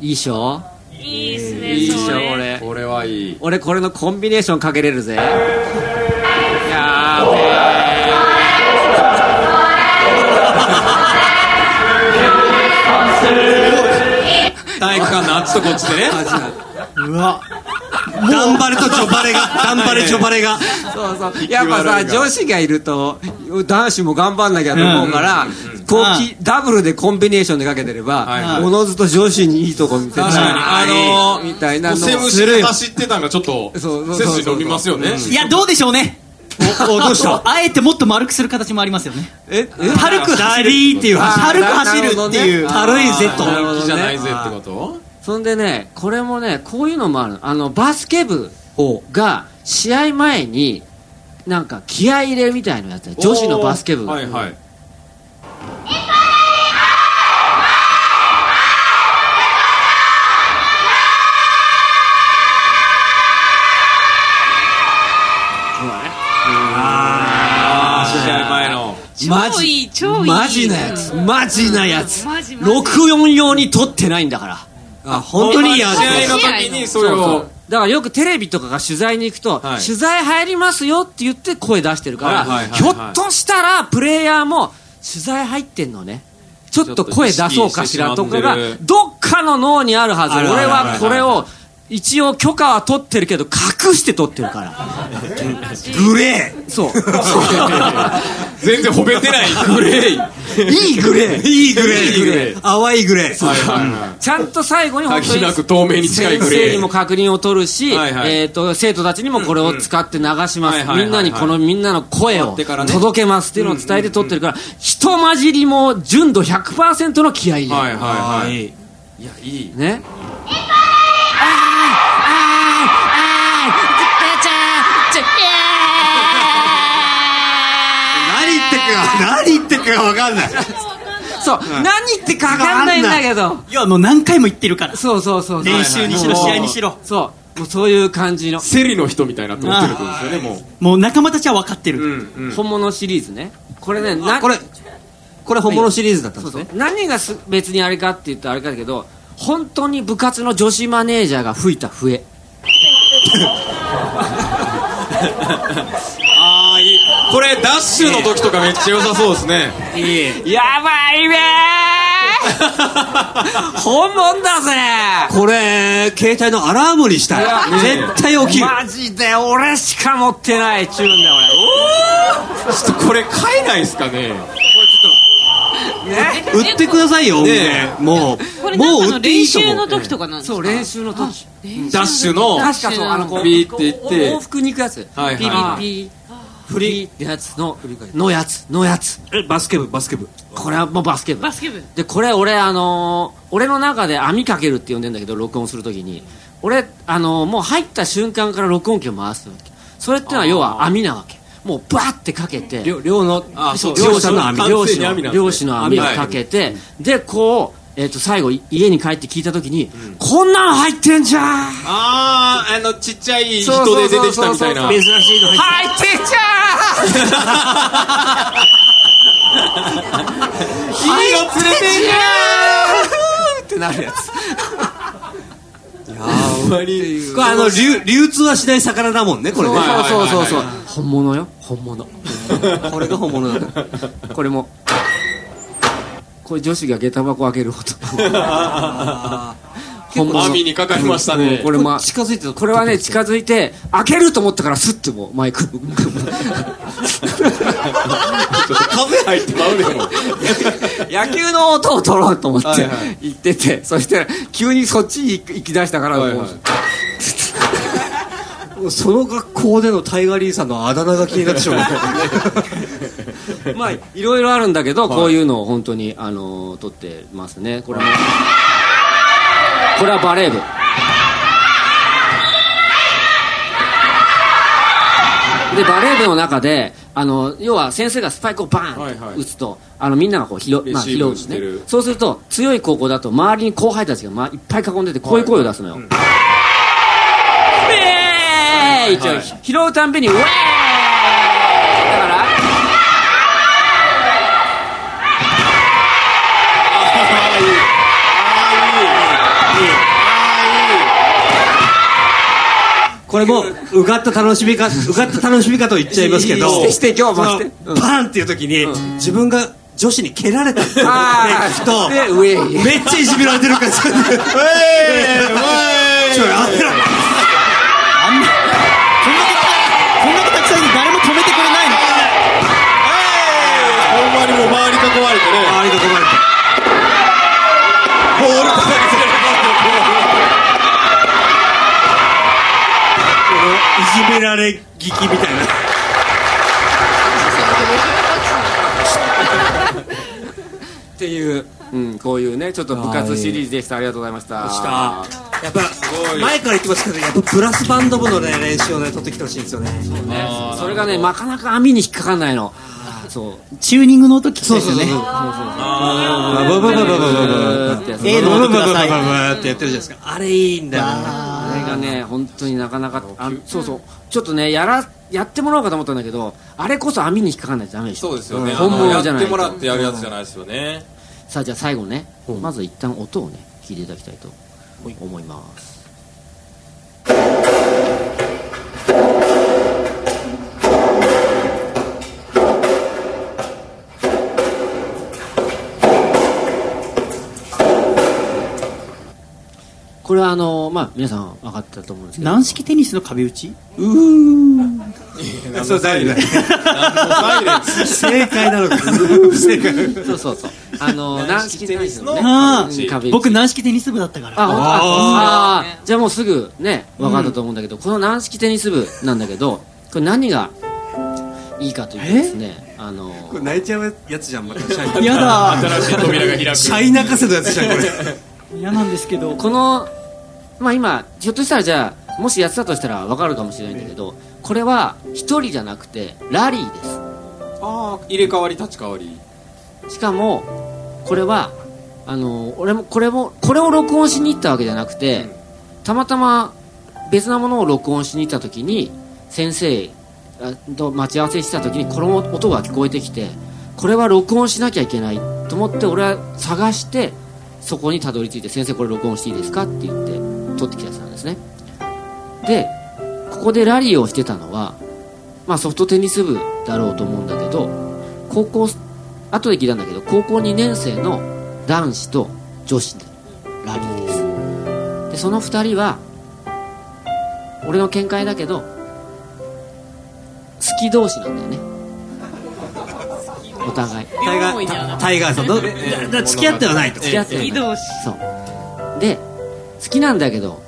いいでしょ。いいっすねいいでしょそれ。俺これはいい。俺これのコンビネーションかけれるぜ。やーべ <laughs> 体育館のあっちとこっちで。ねうわ頑張れとちょばれが頑張れちょばれが。そうそう。やっぱさ女子がいると男子も頑張んなきゃと思うから、こうきダブルでコンビネーションでかけてれば、はい。はいおのずと女子にいいとこ見せて確かに。あのーみたいなのセムシで走ってたんがちょっと背筋伸びますよね。いや、どうでしょうね。おどうした？あえてもっと丸くする形もありますよね。ええ？軽く走る。っていうあ軽く走るっていう。軽い Z なるほどね。気じゃないぜってこと？そんでねこれもねこういうのもあるの。あのバスケ部が試合前になんか気合い入れみたいのやって女子のバスケ部が、はいはい。試合前の。超いい超いい。マジなやつ。マジなやつマジマジ。64用に撮ってないんだからあ本当に？いいやつ試合の時にそれを。だからよくテレビとかが取材に行くと、はい取材入りますよって言って声出してるから、はいはいはいはい。ひょっとしたらプレイヤーも取材入ってんのねちょっと声出そうかしらとかがどっかの脳にあるはず。俺はこれを一応許可は取ってるけど隠して取ってるから。グレそう。<laughs> 全然褒めてない。グレー。はいいいグレー。ーいいグレー。いいグレー。淡いグレー。はいはちゃんと最後に本当になく透明に近いグレー。先生にも確認を取るし、はいはい。えー、と生徒たちにもこれを使って流します、みんなにこのみんなの声を届けますっていうのを伝えて取ってるから、人混じりも純度100%の気合いはいはいはい。いいやいい。ね何言ってっか何言ってっかが分かんない。そう、何言ってか分かんないんだけど。いや、もう何回も言ってるから。そうそうそう。そう練習にしろ、試合にしろ。そう。もうそういう感じの。セリの人みたいなって思ってるってことですよねもう。もう仲間たちは分かってる。うんうん。本物シリーズね。これねなこれこれ本物シリーズだったんですね。そうそう何がす別にあれかって言ったらあれかだけど本当に部活の女子マネージャーが吹いた笛 <laughs> これダッシュの時とかめっちゃ良さそうですね。やばいべー。<laughs> 本物だぜ。これ携帯のアラームにしたい。絶対起きる。マジで俺しか持ってない。チューンだよちょっとこれ買えないですかね。俺ね。売ってくださいよねもうもう売ってい練いと思う。習の時とかなんですか？そう練習の時。ダッシュの確かそうあのこうビーって言って。往復に行くやつ。はいはい。ピーピーピーフリーってやつののやつのやつ。えバスケ部バスケ部。これはもうバスケ部。バスケ部。でこれ俺あのー俺の中で網かけるって呼んでんだけど録音するときに。俺あのーもう入った瞬間から録音機を回すわけ。それってのは要は網なわけ。もうバーってかけて。寮寮のあそう漁師の漁師の網。なんですね。漁師の網をかけて。でこうえー、と最後い家に帰って聞いたときに、こんなん入ってんじゃん。あああのちっちゃい人で出てきたみたいな。珍しいの入ってんじゃが連れてんってなるやつあんまりこれあの流流通はしない魚だもん。ねこれねそうそうそうそう本物よ本物これが本物だこれもこれ女子が下駄箱開ける音 <laughs> 本物網にかかりましたうんねこれま近づいてたこれはね近づいて開けると思ったからスッてもうマイク。風入ってまうでも <laughs> 野球の音を取ろうと思ってはいはい。行っててそしたら急にそっちに行き出したからもう、はい。はいその学校でのタイガー・リーさんのあだ名が気になってしまう <laughs> まあいろいろあるんだけど、こういうのを本当にあの撮ってますね。これもこれはバレー部。でバレー部の中であの要は先生がスパイクをバーンはいはい。打つと、あのみんながこう拾,、まあ、拾うんですねそうすると強い高校だと周りに後輩たちが、まあ、いっぱい囲んでてこういう声を出すのよ、ウェーイって、はい。拾うたんびにウェーイだから。これもうがった楽しみかうがった楽しみかと言っちゃいますけどしてして今日もして。バーンっていう時に自分が女子に蹴られた。っていうあ聞くとめっちゃいじめられてる感じ <laughs> ちょやめろこんだけたくさんいて誰も止めてくれないのほんまにもう周り囲まれてね周りが困るボール叩きつけられいじめられ聞きみたいなっていう、うん、こういうねちょっと部活シリーズでしたありがとうございましたやっぱ前から言ってますけどやっぱブラスバンド部のね練習をね取ってきてほしいんですよねそれがねなかなか網に。引っかかんないのそうチューニングの音聞きたいですよねああブブブブブブブってやつ A の音くださいブブブってやってるじゃないですかあれいいんだよあれがね本当になかなかあそうそうちょっとねやらやってもらおうかと思ったんだけどあれこそ網に引っかかんないとダメでしょそうですよね本物じゃないやってもらってやるやつじゃないですよねさあじゃあ最後ねまず一旦音をね聞いていただきたいと思いますこれはあのまあ皆さん分かったと思うんですけど。軟式テニスの壁打ち？<laughs> そう大丈夫正解なのか不正解そうそうそう。あの軟式テニスのね。あうん壁打ち。あ僕軟式テニス部だったから。あ、あじゃあもうすぐね分かったと思うんだけど、この軟式テニス部なんだけどこれ何がいいかというとですねあのこれ泣いちゃうやつじゃんまたシャイやだ新しい扉が開くシャイ泣かせのやつじゃんこれ。嫌なんですけど。このまあ今ひょっとしたらじゃあもしやってたとしたら分かるかもしれないんだけどこれは一人じゃなくてラリーですああ入れ替わり立ち替わりしかもこれはあの俺もこれもこれを録音しに行ったわけじゃなくて、たまたま別なものを録音しに行った時に先生あと待ち合わせした時にこの音が聞こえてきてこれは録音しなきゃいけないと思って俺は探してそこにたどり着いて「先生これ録音していいですか?」って言って撮ってきたやつなんですね。でここでラリーをしてたのは、まあ、ソフトテニス部だろうと思うんだけど高校後で聞いたんだけど高校2年生の男子と女子でラリーです。でその2人は俺の見解だけど好き同士なんだよね。お互い。タイガータタイガーさん付き合ってはないと。付き合ってる移動しそう。で好きなんだけど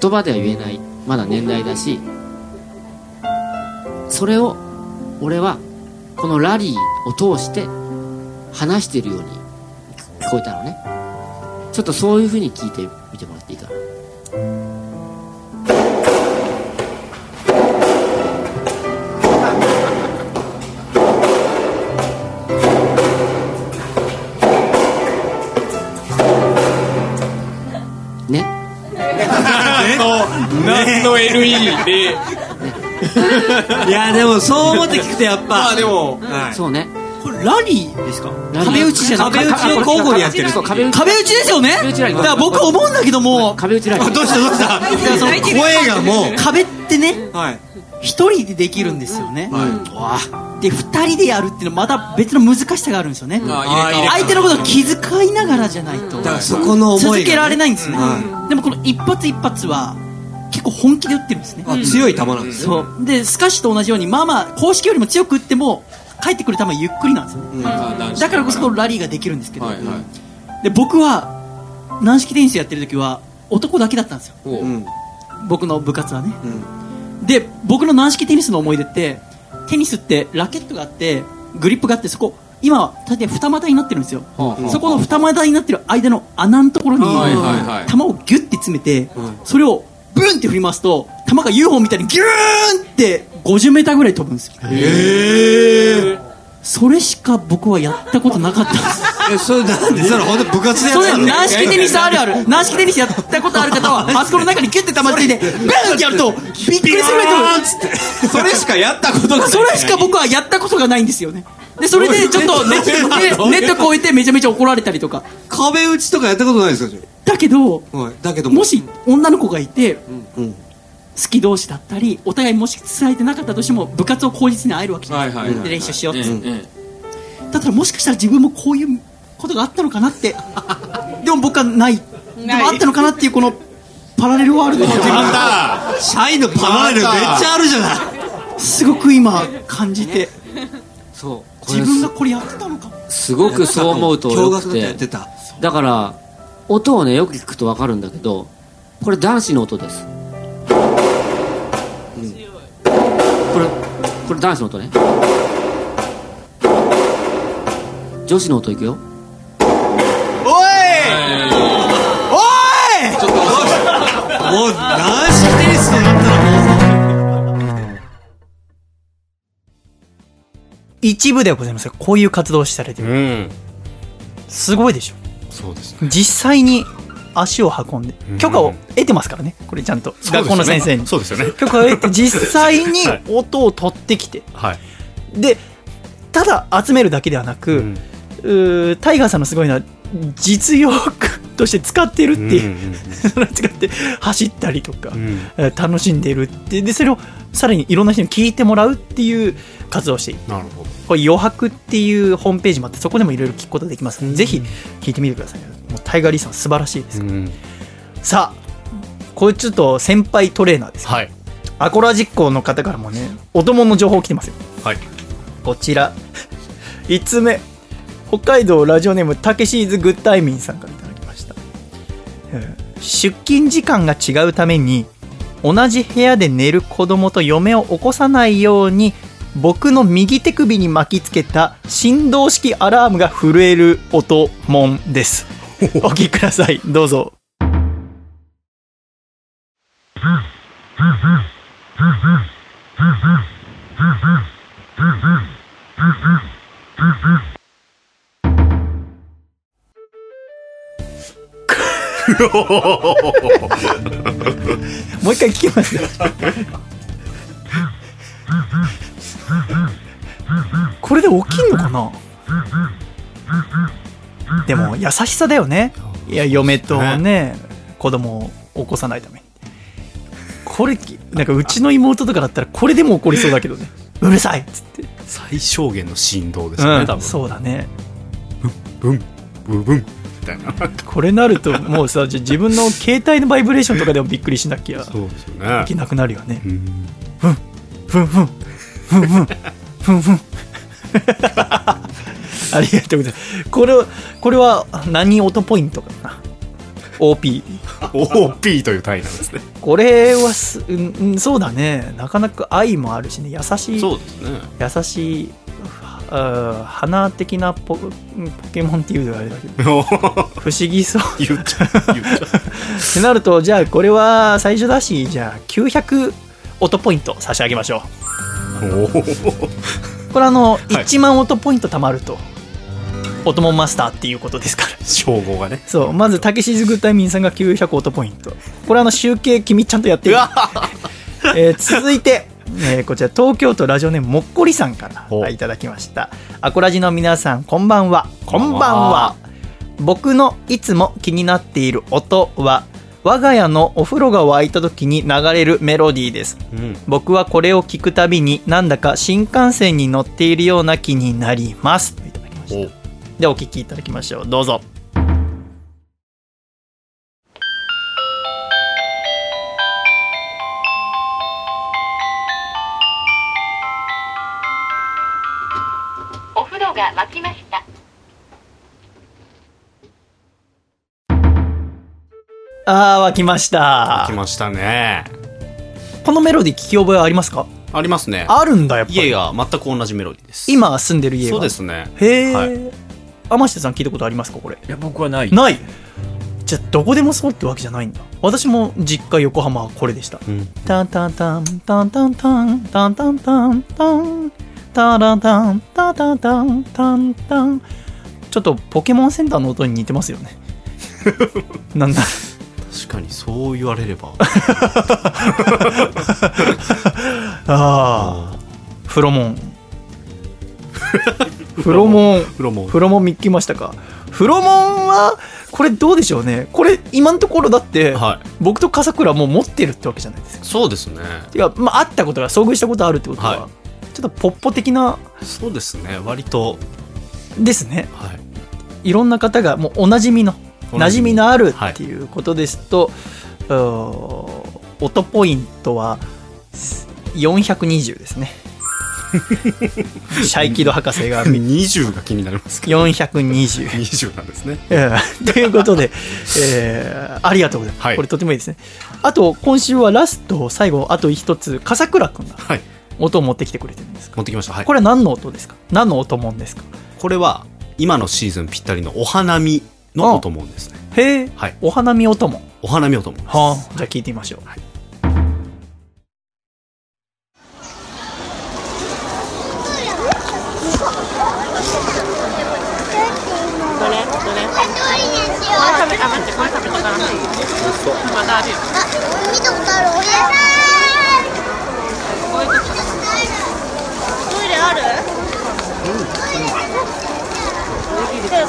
言葉では言えない。まだ年代だし。それを俺はこのラリーを通して話してるように聞こえたのね。ちょっとそういう風に聞いてみてもらっていいかな。何の LE で。いやでもそう思って聞くとやっぱ。まあでも。はい。そうね。これラリーですか？壁打ちじゃなくて壁打ちを交互にやってる。壁打ち壁打ちですよね？だから僕思うんだけども。壁打ちラリーどうしたどうした？声がもう。壁ってね。はい。一人でできるんですよね、はで二人でやるっていうのはまた別の難しさがあるんですよね。相手のことを気遣いながらじゃないと。いだからそこの思いがね。続けられないんですよね、はでもこの一発一発は結構本気で打ってるんですね、あ強い球なんですね。そう。でスカッシュと同じようにまあまあ公式よりも強く打っても帰ってくる球はゆっくりなんですよ。ね、だからこそラリーができるんですけど、はいはい。で僕は軟式テニスやってる時は男だけだったんですよ。僕の部活はね。うん。で僕の軟式テニスの思い出ってテニスってラケットがあってグリップがあってそこ今は大体二股になってるんですよ、はあはあそこの二股になってる間の穴のところに球をギュッて詰めて、それをブンって振りますと球が UFO みたいにギューンって50メーターぐらい飛ぶんですよ。へえそれしか僕はやったことなかった。んです。えそれなんでそれ本当に部活でやそれってたの軟式テニスあるある。軟式テニスやったことある方はあそこの中にギュッて溜まっていてブーンってやるとびっくりするぐらい飛ぶそれしかやったことがないそれしか僕はやったことがないんですよねでそれでちょっとネッネネット越えてめちゃめちゃ怒られたりとか壁打ちとかやったことないですかじだけどだけども。し女の子がいてうん。好き同士だったりお互いもし伝えてなかったとしても部活を口実に会えるわけじゃないですか、はいはいはい。で練習しようって、だったらもしかしたら自分もこういうことがあったのかなって。<laughs> でも僕はない。でもあったのかなっていうこのパラレルワールド。のシャイのパラレルめっちゃあるじゃない。すごく今感じて。そ自分がこれやってたのかも。すごくそう思うと驚愕だってやっててた。だから音をねよく聞くと分かるんだけどこれ男子の音です、これこれ男子の音ね。女子の音いくよ。おい！おい！もう軟式テニスとなったらも一部ではございますがこういう活動をされてるうん。すごいでしょそうですね。実際に足を運んでうん。許可を得てますからね。これちゃんと学校の先生に。そうですよね。許可を得て <laughs> 実際に音を取ってきてはい。でただ集めるだけではなく、うん。タイガーさんのすごいのは実用句として使ってるっていう、それを使って走ったりとか、うん。えー楽しんでるってでそれをさらにいろんな人に聞いてもらうっていう活動をしている。なるほどこれ余白っていうホームページもあってそこでもいろいろ聞くことができますので、ぜひ聞いてみてくださいもうタイガー・リーさん素晴らしいです、うん。さあこれちょっと先輩トレーナーです。はい。アコラ実行の方からもねお供の情報来てますよ。はい。こちら。<laughs> 5つ目。北海道ラジオネームたけしーズグッタイミンさんからいただきました、えー出勤時間が違うために同じ部屋で寝る子供と嫁を起こさないように僕の右手首に巻きつけた振動式アラームが震える音もんです。<laughs> お聞きください。どうぞ。<laughs> もう一回聞きますよ <laughs> これで起きんのかな？でも優しさだよね。いや嫁とね子供を起こさないために。これなんかうちの妹とかだったらこれでも怒りそうだけどね。うるさいっつって、最小限の振動ですよね、多うん、分。そうだね。ブンブブンみたいな。これなるともうさ自分の携帯のバイブレーションとかでもびっくりしなきゃそうですよね。いけなくなるよね。うん。ふんふんふんふんふん。ふんありがとうございます。これはこれは何音ポイントかな？OP OP という単位なんですね。これはす、うんうん、そうだね。なかなか愛もあるしね。優しいそうですね。優しいあ花的なポポケモンっていうのはあれだけど。<laughs> 不思議そう。言っちゃう言ってなるとじゃあこれは最初だしじゃあ900音ポイント差し上げましょう <laughs> これあの、い。1万音ポイント貯まると。音モンマスターっていうことですから。称号がね。そう。まずたけしずぐたいみんさんが900音ポイント。これあの集計君ちゃんとやってる、<laughs> えー続いてえーこちら東京都ラジオネームもっこりさんからいただきました。アコラジの皆さんこんばんは。こんばんは。僕のいつも気になっている音は我が家のお風呂が沸いた時に流れるメロディーです。うん。僕はこれを聞くたびになんだか新幹線に乗っているような気になります。といただきました。お。ではお聞きいただきましょう。どうぞ。お風呂が沸きましたああ、沸きました。沸きましたね。このメロディ聞き覚えありますか？ありますね。あるんだ、やっぱり。家が全く同じメロディです。今住んでる家が。そうですね。へえ、はい。天下さん聞いたことありますかこれ。いや、僕はない。ない。じゃあ、どこでもそうってわけじゃないんだ。私も実家横浜はこれでした。うん、タンタンタン、タンタンタン、タンタンタン、タン、タタン、タタタン、タンタン。ちょっとポケモンセンターの音に似てますよね。なんだ確かにそう言われれば。<laughs> ああ。フロモン。<laughs> フロモン。フロモン。フロモン見っきましたか？フロモンはこれどうでしょうね。これ今のところだって、はい。僕と笠倉はもう持ってるってわけじゃないですか。そうですね。いやまあ会ったことが遭遇したことあるってことは、はちょっとポッポ的なそうですね。割と。ですね。はい。いろんな方がもうおなじみの馴染みのあるっていうことですと、うー音ポイントは420ですね。<laughs> シャイキド博士が20が気になりますけど。420 20なんですね。ええ。<laughs> ということで、えーありがとうございます、はい。これとてもいいですね。あと今週はラスト最後あと一つ笠倉君がはい。音を持ってきてくれてるんですか持ってきました。はい。これは何の音ですか？何の音もんですか？これは今のシーズンぴったりのお花見のお供ですね。へえ、はい、お花見お供お花見お供、はあ、じゃあ聞いてみましょう、はい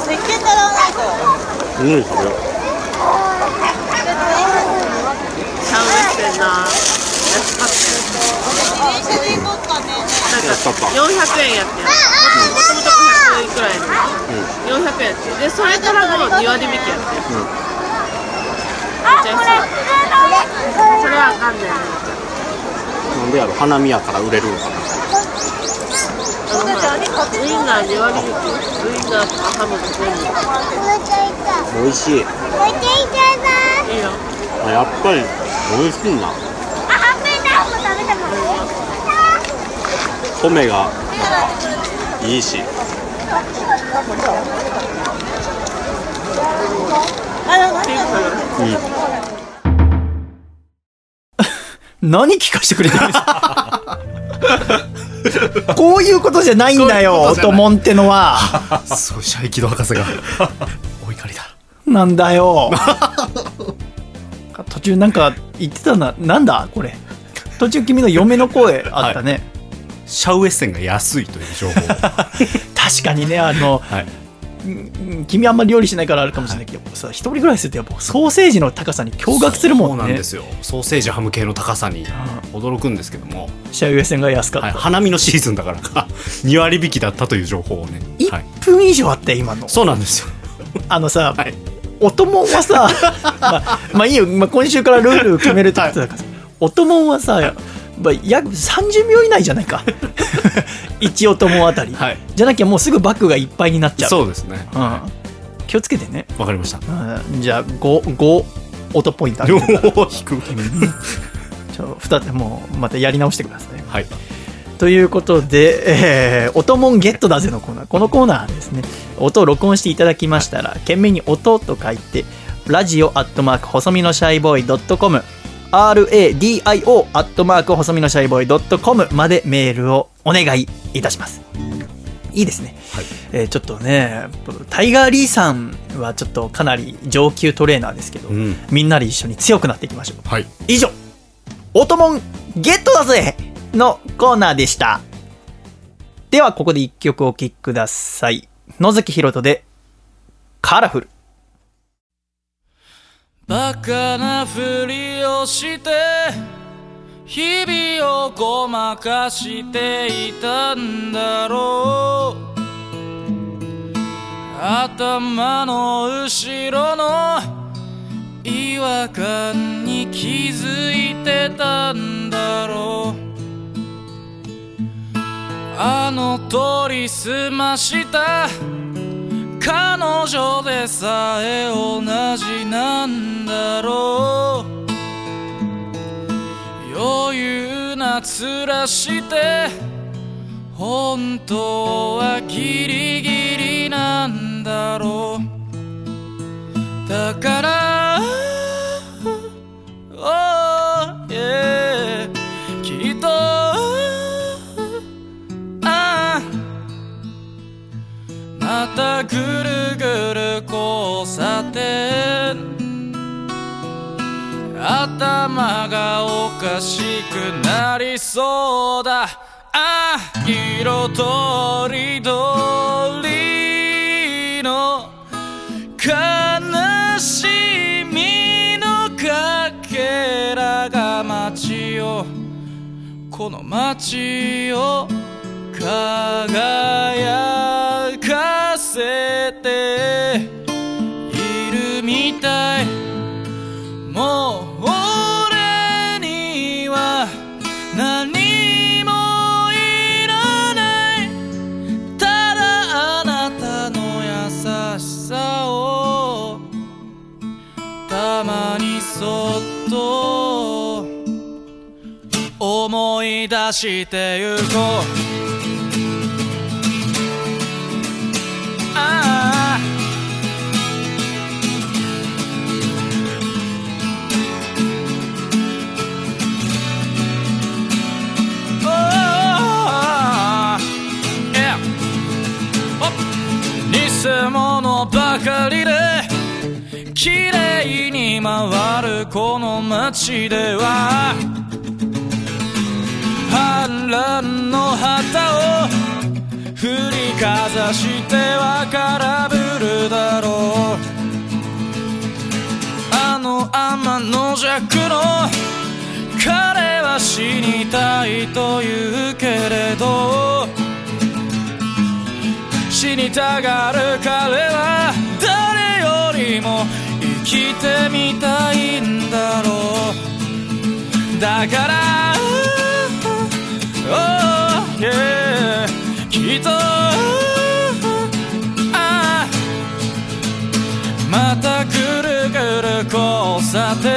石鹸だろなん。うん食べよシャウエッセンな。安かった。電車で行こうかねなん。か400円やって。るもともと500円くらいの400円やってるでそれからの2割引きやって。るあこれ普通のそれはあかんねん。なんでやろ。花見やから売れるのかなウインナー2割引きウインナーとかハムとか全部美味しい。もう一回い。いいよやっぱり美味しいな。あ半分だもう食べたもん米がいいし。<laughs> 何聞かせてくれてるんですか？<laughs> <laughs> こういうことじゃないんだよとじゃない。音もんってのは。そうシャイキド博士が。<laughs> お怒りだ。なんだよ。<laughs> 途中なんか言ってたな。なんだこれ。途中君の嫁の声あったね、シャウエッセンが安いという情報。確かにねあの、はい。うん君あんまり料理しないからあるかもしれないけど、さ一人暮らしするとやっぱソーセージの高さに驚愕するもんね。そうなんですよ。ソーセージハム系の高さに驚くんですけども、シャウエが安かった、はい、花見のシーズンだからか。<laughs> 2割引きだったという情報をね、はい、1分以上あって今の。そうなんですよ。あのさ、<laughs> はい。おともんはさ <laughs> まあ、まあいいよ、まあ、今週からルール決めるってことだからさ、おともんはさ、まあ、約30秒以内じゃないか1おともんあたり、はい。じゃなきゃもうすぐバッグがいっぱいになっちゃう。そうですね。うん、気をつけてね、わかりました。うん、じゃあ 5, 5音ポイントあげおるからー引くちょ二つもうまたやり直してください。はい。ということで、えー、音もんゲットだぜのコーナー。このコーナーはですね、音を録音していただきましたら、懸命に音と書いて、ラジオアットマーク細身のシャイボーイドットコム、RADIO アットマーク細身のシャイボーイドットコムまでメールをお願いいたします。いいですね。えーちょっとね、タイガー・リーさんはちょっとかなり上級トレーナーですけど、みんなで一緒に強くなっていきましょう。はい以上、音もんゲットだぜのコーナーでした。では、ここで一曲お聴きください。野崎ひろとで、カラフル。バカなふりをして日々をごまかしていたんだろう。頭の後ろの違和感に気づいてたんだろう。あの通りすました。彼女でさえ同じなんだろう。余裕な面して本当はギリギリなんだろう。だからおーたぐるぐる交差点。頭がおかしくなりそうだ。ああ色とりどりの。悲しみのかけらが街を。この街を輝出してゆこう。ああ。ああ Yeah お偽物ばかりで綺麗に回るこの街ではの旗を振りかざしては空振るだろう。あの天の弱の彼は死にたいと言うけれど死にたがる彼は誰よりも生きてみたいんだろう。だから yeah きっとまたぐるぐる交差点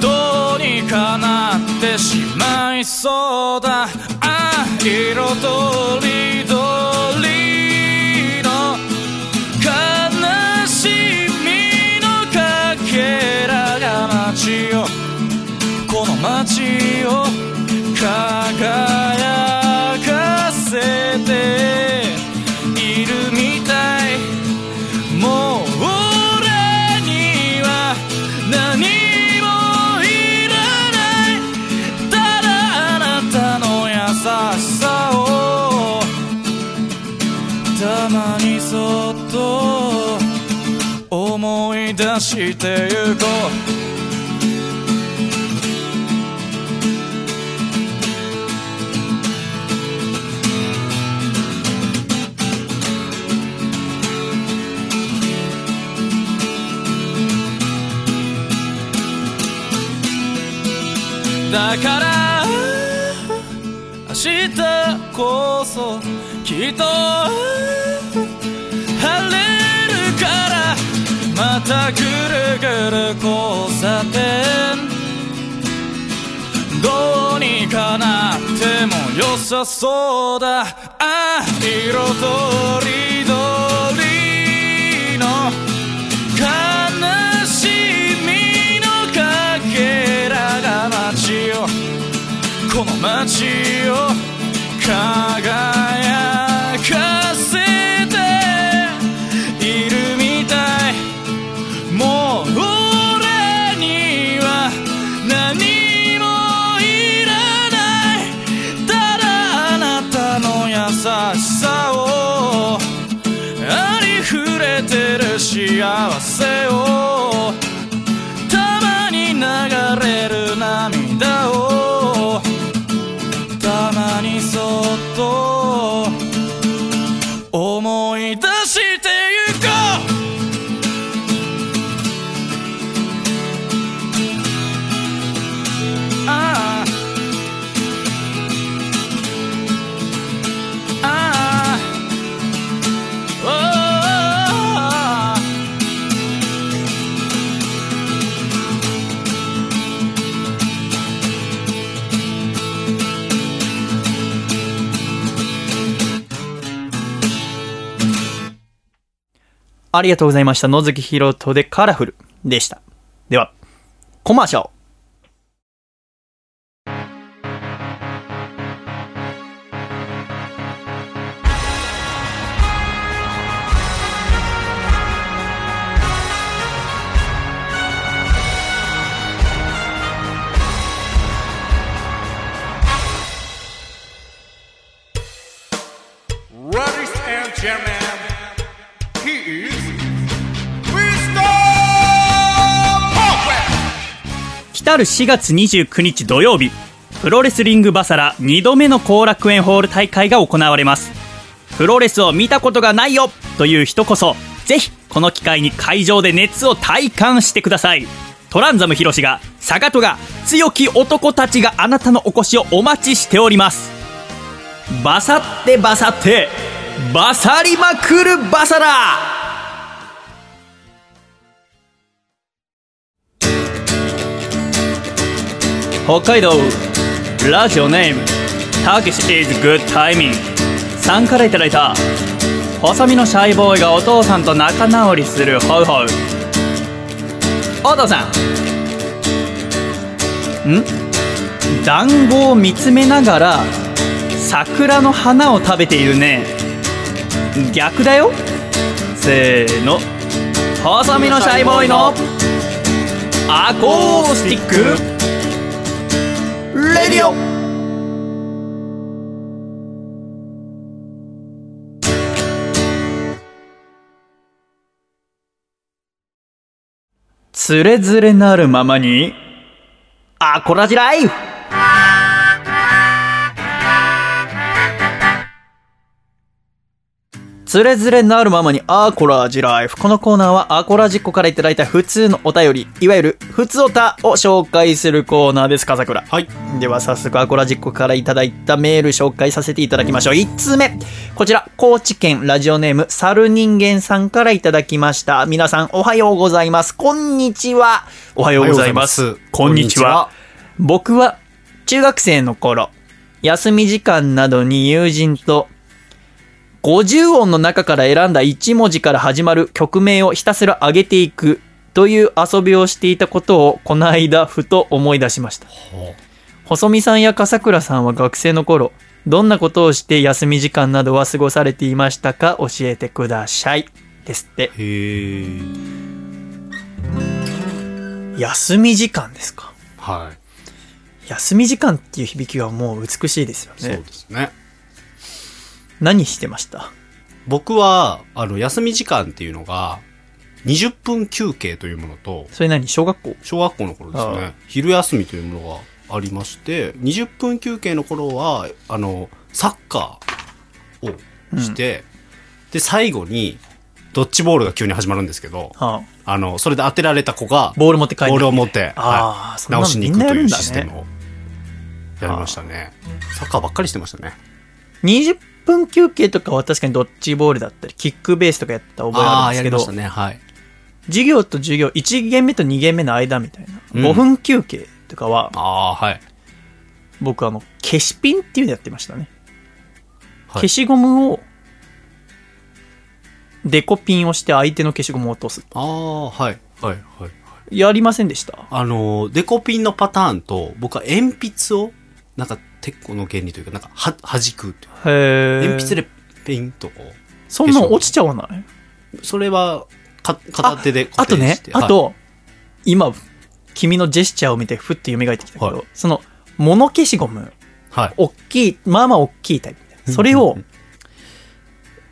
どうにかなってしまいそうだ。ああ色とりどりの悲しみのかけらが街をこの街をしてゆこう。だからぐるぐる交差点。どうにかなっても良さそうだ。ああ色とりどりの悲しみのかけらが街をこの街を輝溢れてる幸せをたまに流ありがとうございました。野月ひろとでカラフルでした。では、コマーシャル。る4月29日土曜日プロレスリングバサラ2度目の後楽園ホール大会が行われます。プロレスを見たことがないよという人こそぜひこの機会に会場で熱を体感してください。トランザムヒロシが坂戸が強き男たちがあなたのお越しをお待ちしております。バサってバサってバサりまくるバサラ北海道ラジオネームたけし is good timing さんからいただいた細身のシャイボーイがお父さんと仲直りするホウホウ。お父さん。ん？団子を見つめながら桜の花を食べているね。逆だよ。せーの。細身のシャイボーイのアコースティック。ディオつれづれなるままにアコラジライフつれづれなるままにアコラジライフ。このコーナーはアコラジっ子からいただいた普通のお便り、いわゆる普通おたを紹介するコーナーです、笠倉。はい。では早速アコラジっ子からいただいたメール紹介させていただきましょう。1通目。こちら、高知県ラジオネーム、猿人間さんからいただきました。皆さんおはようございます。こんにちは。おはようございます。おはようございますこんにちは。僕は中学生の頃、休み時間などに友人と50音の中から選んだ1文字から始まる曲名をひたすら上げていくという遊びをしていたことをこの間ふと思い出しました。細見さんや笠倉さんは学生の頃、どんなことをして休み時間などは過ごされていましたか教えてください。ですって。休み時間ですか？はい。休み時間っていう響きがもう美しいですよね。そうですね。何してました？僕は、あの、休み時間っていうのが、20分休憩というものと、それ何？小学校？小学校の頃ですああ。ね。昼休みというものがありまして、20分休憩の頃は、あの、サッカーをして、で、最後に、ドッジボールが急に始まるんですけど、はあ。の、それで当てられた子が、ボール持って帰ってボールを持って、はい。直しに行くというシステムをやりましたね。サッカーばっかりしてましたね。20分休憩とかは確かにドッジボールだったり、キックベースとかやった覚えあるんですけど、ね。はい。授業と授業、1限目と2限目の間みたいな、うん5分休憩とかは、ああ、はい。僕あの、消しピンっていうのやってましたね。はい消しゴムを、デコピンをして相手の消しゴムを落とす。ああ、はい。はい。はい。やりませんでした？あの、デコピンのパターンと、僕は鉛筆を、なんか、鉄鋼の原理というか、なんか、は、弾くへー。鉛筆でペンとこう。そんなん落ちちゃわない？それは、か、片手であとね。あと、今、君のジェスチャーを見てふって蘇ってきたけど、はい。その、物消しゴム、はい。大きい、まあまあ大きいタイプ。それを、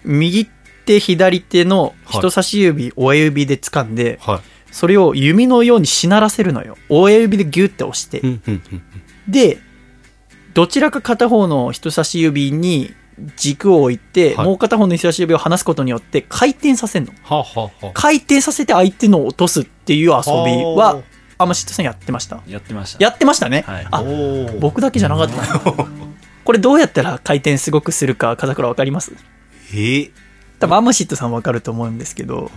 右手左手の人差し指、親指で掴んで、それを弓のようにしならせるのよ。親指でギュッて押して、でどちらか片方の人差し指に軸を置いて、はい。もう片方の人差し指を離すことによって回転させるの。はあ、はあはあ、回転させて相手のを落とすっていう遊びはアマシットさんやってました。やってました。やってましたね、あ僕だけじゃなかったな。<laughs> これどうやったら回転すごくするか風倉わかります？え？ー、多分アマシットさんわかると思うんですけど、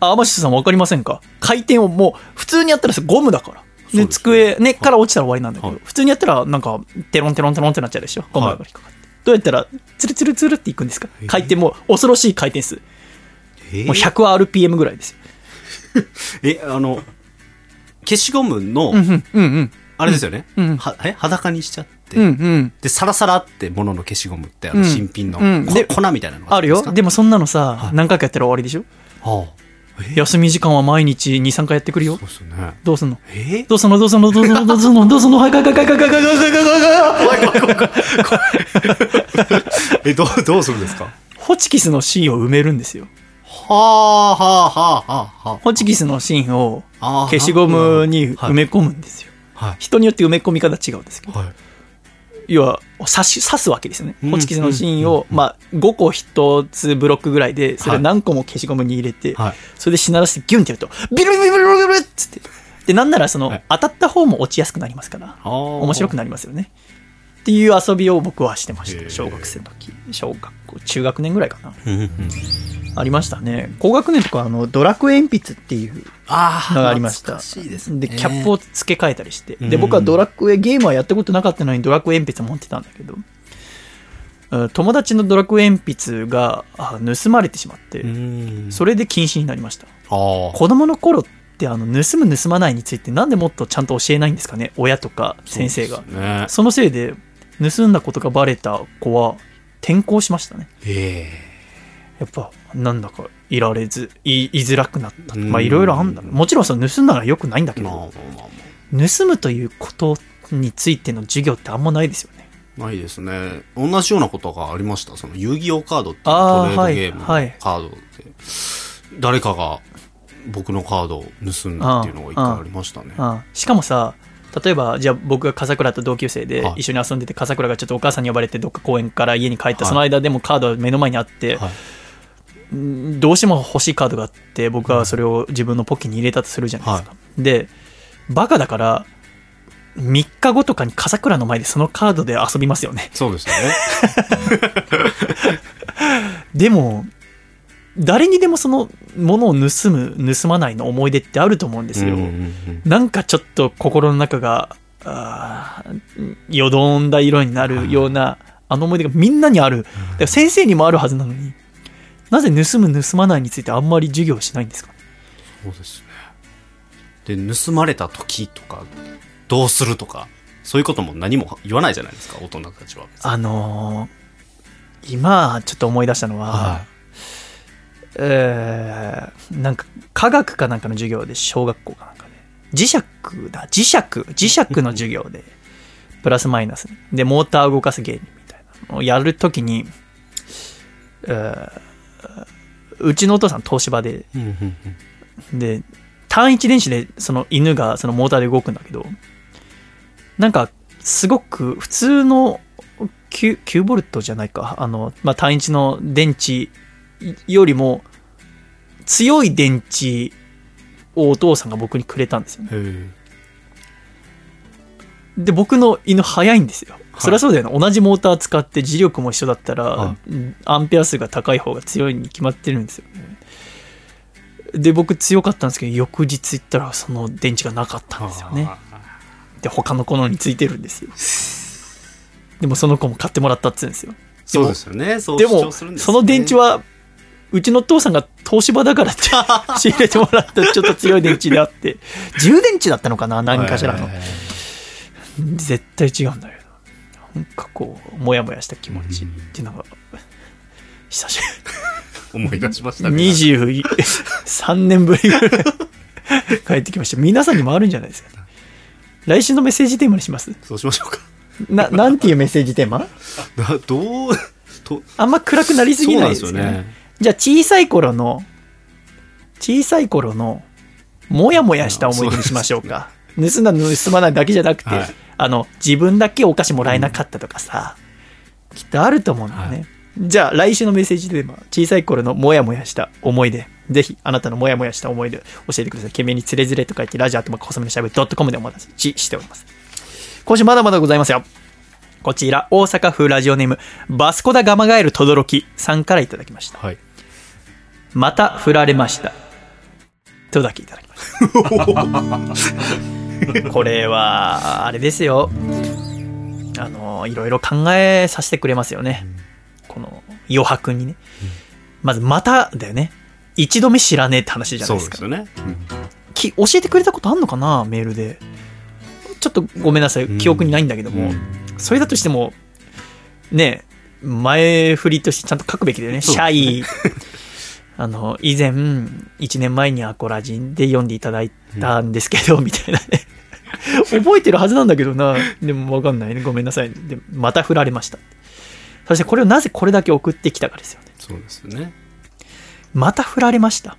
あアマシットさんわかりませんか？回転をもう普通にやったらさゴムだからで机根っから落ちたら終わりなんだけど、普通にやったらなんかテロンテロンテロンってなっちゃうでしょ？ゴムが引っかかって、どうやったらツルツルツルっていくんですか？回転も恐ろしい回転数、えー。もう 100rpm ぐらいですよ。<laughs> え、あの、消しゴムの、あれですよね、うんはえ？裸にしちゃって、で、サラサラってものの消しゴムって、あの、うん新品の、粉みたいなのがあるよ。でもそんなのさ、何回かやったら終わりでしょ、休み時間は毎日23回やってくるよ。ね。どうすんの？え？どうすんの？どうすんの？どうすんの？どうすんの？どうすんの？はいはいはいはいはいはいはいはいはいえ、どう、どうするんですかホチキスの芯を埋めるんですよはあ、はあ、はあ、はあ。ホチキスの芯を消しゴムに埋め込むんですよ、はい人によって埋め込み方違うんですけど、はい要は刺し刺すわけですよね、うん。ホチキスの芯を、まあ、5個1つブロックぐらいでそれ何個も消しゴムに入れて、はい。それでしならせてギュンってやるとビルビルビルビルビルっつってでなんならその、当たった方も落ちやすくなりますから面白くなりますよねっていう遊びを僕はしてました。小学生の時。小学校中学年ぐらいかな。ありましたね。高学年とかあのドラクエ鉛筆っていうあのがありました。しいですね。でキャップを付け替えたりして、うん。で僕はドラクエゲームはやったことなかったのにドラクエ鉛筆持ってたんだけど。うん友達のドラクエ鉛筆があ盗まれてしまってそれで禁止になりました。あ子供の頃ってあの盗む盗まないについてなんでもっとちゃんと教えないんですかね？親とか先生が。ね。そのせいで盗んだことがバレた子は転校しましたね。え。やっぱなんだかいられず言い言いづらくなった。うん。まあいろいろあんだもちろんその盗んだのはよくないんだけど盗むということについての授業ってあんまないですよね。えないですね。同じようなことがありました？その遊戯王カードっていうトレードゲームのカはいはい。ードで、誰かが僕のカードを盗んだっていうのが一回ありましたね。しかもさ例えばじゃあ僕が笠倉と同級生ではい。一緒に遊んでて笠倉がちょっとお母さんに呼ばれてどっか公園から家に帰った、はい。その間でもカードが目の前にあって、んどうしても欲しいカードがあって僕はそれを自分のポッケに入れたとするじゃないですか、でバカだから3日後とかに笠倉の前でそのカードで遊びますよね。そうですよね。<laughs> <laughs> でも誰にでもそのものを盗む盗まないの思い出ってあると思うんですよ、うんうんうんなんかちょっと心の中がよどんだ色になるようなあの思い出がみんなにある。先生にもあるはずなのになぜ盗む盗まないについてあんまり授業しないんですか？そうですね。で、盗まれた時とか、どうするとか、そういうことも何も言わないじゃないですか、大人たちは。あのー今ちょっと思い出したのは、えーなんか科学かなんかの授業で小学校かなんかで。磁石だ。磁石。磁石の授業で <laughs> プラスマイナスでモーターを動かす原理みたいなのをやるときに、えーうちのお父さん東芝でで単一電子でその犬がそのモーターで動くんだけどなんかすごく普通の 9, 9ボルトじゃないか。あの、まあ、単一の電池よりも強い電池をお父さんが僕にくれたんですよね。へで僕の犬速いんですよ。そりゃそうだよね、同じモーター使って磁力も一緒だったら、うんアンペア数が高い方が強いに決まってるんですよね。で僕強かったんですけど翌日行ったらその電池がなかったんですよね。で他の子のについてるんですよ。でもその子も買ってもらったって言うんですよ。そうですよね。でもその電池はうちの父さんが東芝だからって <laughs> 仕入れてもらったちょっと強い電池であって。充電池だったのかな何かしらの。絶対違うんだけどなんかこうモヤモヤした気持ちっていうのが久し <laughs> 思い出しましたぶり23年ぶりぐらい帰ってきました。皆さんにもあるんじゃないですか。来週のメッセージテーマにします？そうしましょうか。ななんていうメッセージテーマ？<laughs> などう、と、あんま暗くなりすぎないですよねじゃあ小さい頃の、小さい頃の、もやもやした思い出にしましょうか。盗んだ盗まないだけじゃなくて、はいあの、自分だけお菓子もらえなかったとかさ、きっとあると思うんだよね。じゃあ来週のメッセージで小さい頃のもやもやした思い出、ぜひあなたのもやもやした思い出教えてください。懸命につれづれと書いて、ラジオアットマーク細めのしゃべり .com でお待たせしております。今週まだまだございますよ。こちら、大阪府ラジオネーム、バスコダガマガエルとどろきさんからいただきました。はい。また振られました。とだけいただきました。<laughs> これは、あれですよ。あの、いろいろ考えさせてくれますよね。この余白にね。まず、まただよね。一度目知らねえって話じゃないですか。そうですよね。き教えてくれたことあんのかな？メールで。ちょっとごめんなさい。記憶にないんだけども。それだとしても、ねえ前振りとしてちゃんと書くべきだよね。シャイ。あの、以前、1年前にアコラジンで読んでいただいたんですけど、みたいなね。<laughs> 覚えてるはずなんだけどな。でもわかんないね。ごめんなさい。でまた振られました。そしてこれをなぜこれだけ送ってきたかですよね。そうですよね。また振られました。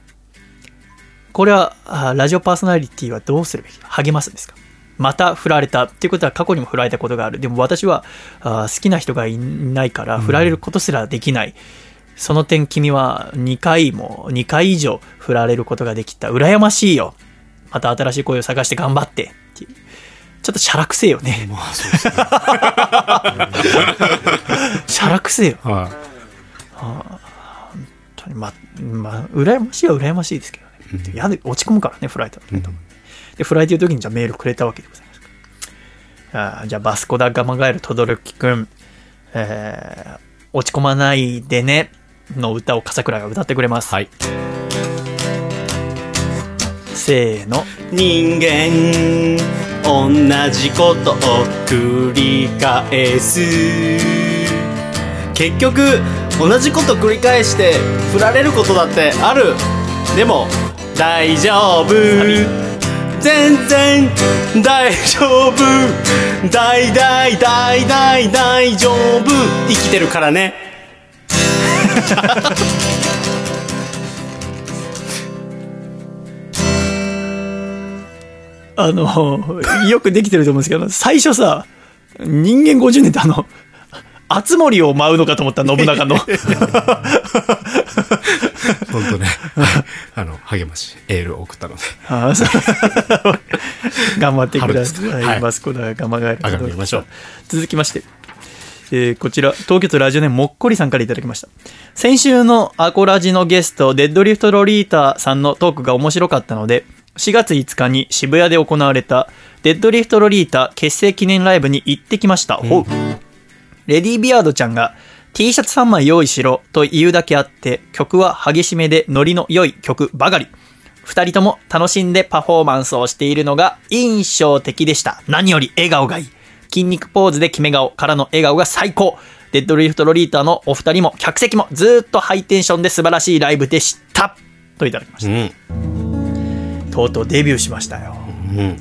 これは、あラジオパーソナリティはどうするべき励ますんですかまた振られたっていうことは過去にも振られたことがある。でも私はあ好きな人がいないから振られることすらできない。その点君は2回も、2回以上振られることができた。羨ましいよ。また新しい声を探して頑張って。ってちょっとしゃらくせえよね。<laughs> しゃらくせえよ。はい。はあ本当に、ま、まあ、羨ましいは羨ましいですけどね。やで、落ち込むからね、フライト、ねで、フライトいう時にじゃあメールくれたわけでございます。あーじゃあ、バスコダガマガエルとどろきくん、えー、落ち込まないでね、の歌を笠倉が歌ってくれます。はい。せーの。人間同じことを繰り返す。結局同じこと繰り返して振られることだってある。でも大丈夫。全然大丈夫。大大大大大丈夫。生きてるからねあの、よくできてると思うんですけど、最初さ、人間50年ってあの、熱森を舞うのかと思った信長の。本当ね。あの励ましエールを送ったので。あーそう。頑張ってください。はい。マスコダガマガエル。上がりましょう。続きまして、えーこちら、東京都ラジオネームもっこりさんからいただきました。先週のアコラジのゲスト、デッドリフトロリータさんのトークが面白かったので、4月5日に渋谷で行われた、デッドリフトロリータ結成記念ライブに行ってきました。ほうレディー・ビアードちゃんが T シャツ3枚用意しろと言うだけあって、曲は激しめでノリの良い曲ばかり。二人とも楽しんでパフォーマンスをしているのが印象的でした。何より笑顔がいい。筋肉ポーズで決め顔からの笑顔が最高。デッドリフトロリータのお二人も客席もずーっとハイテンションで素晴らしいライブでした。といただきました。とうとうデビューしましたよ。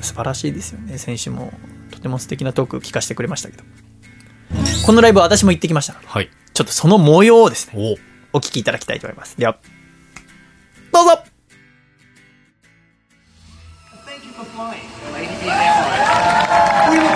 素晴らしいですよね。先週もとても素敵なトーク聞かせてくれましたけど。このライブ私も行ってきましたので、はいちょっとその模様をですね、お聞きいただきたいと思います。では、どうぞ We look forward to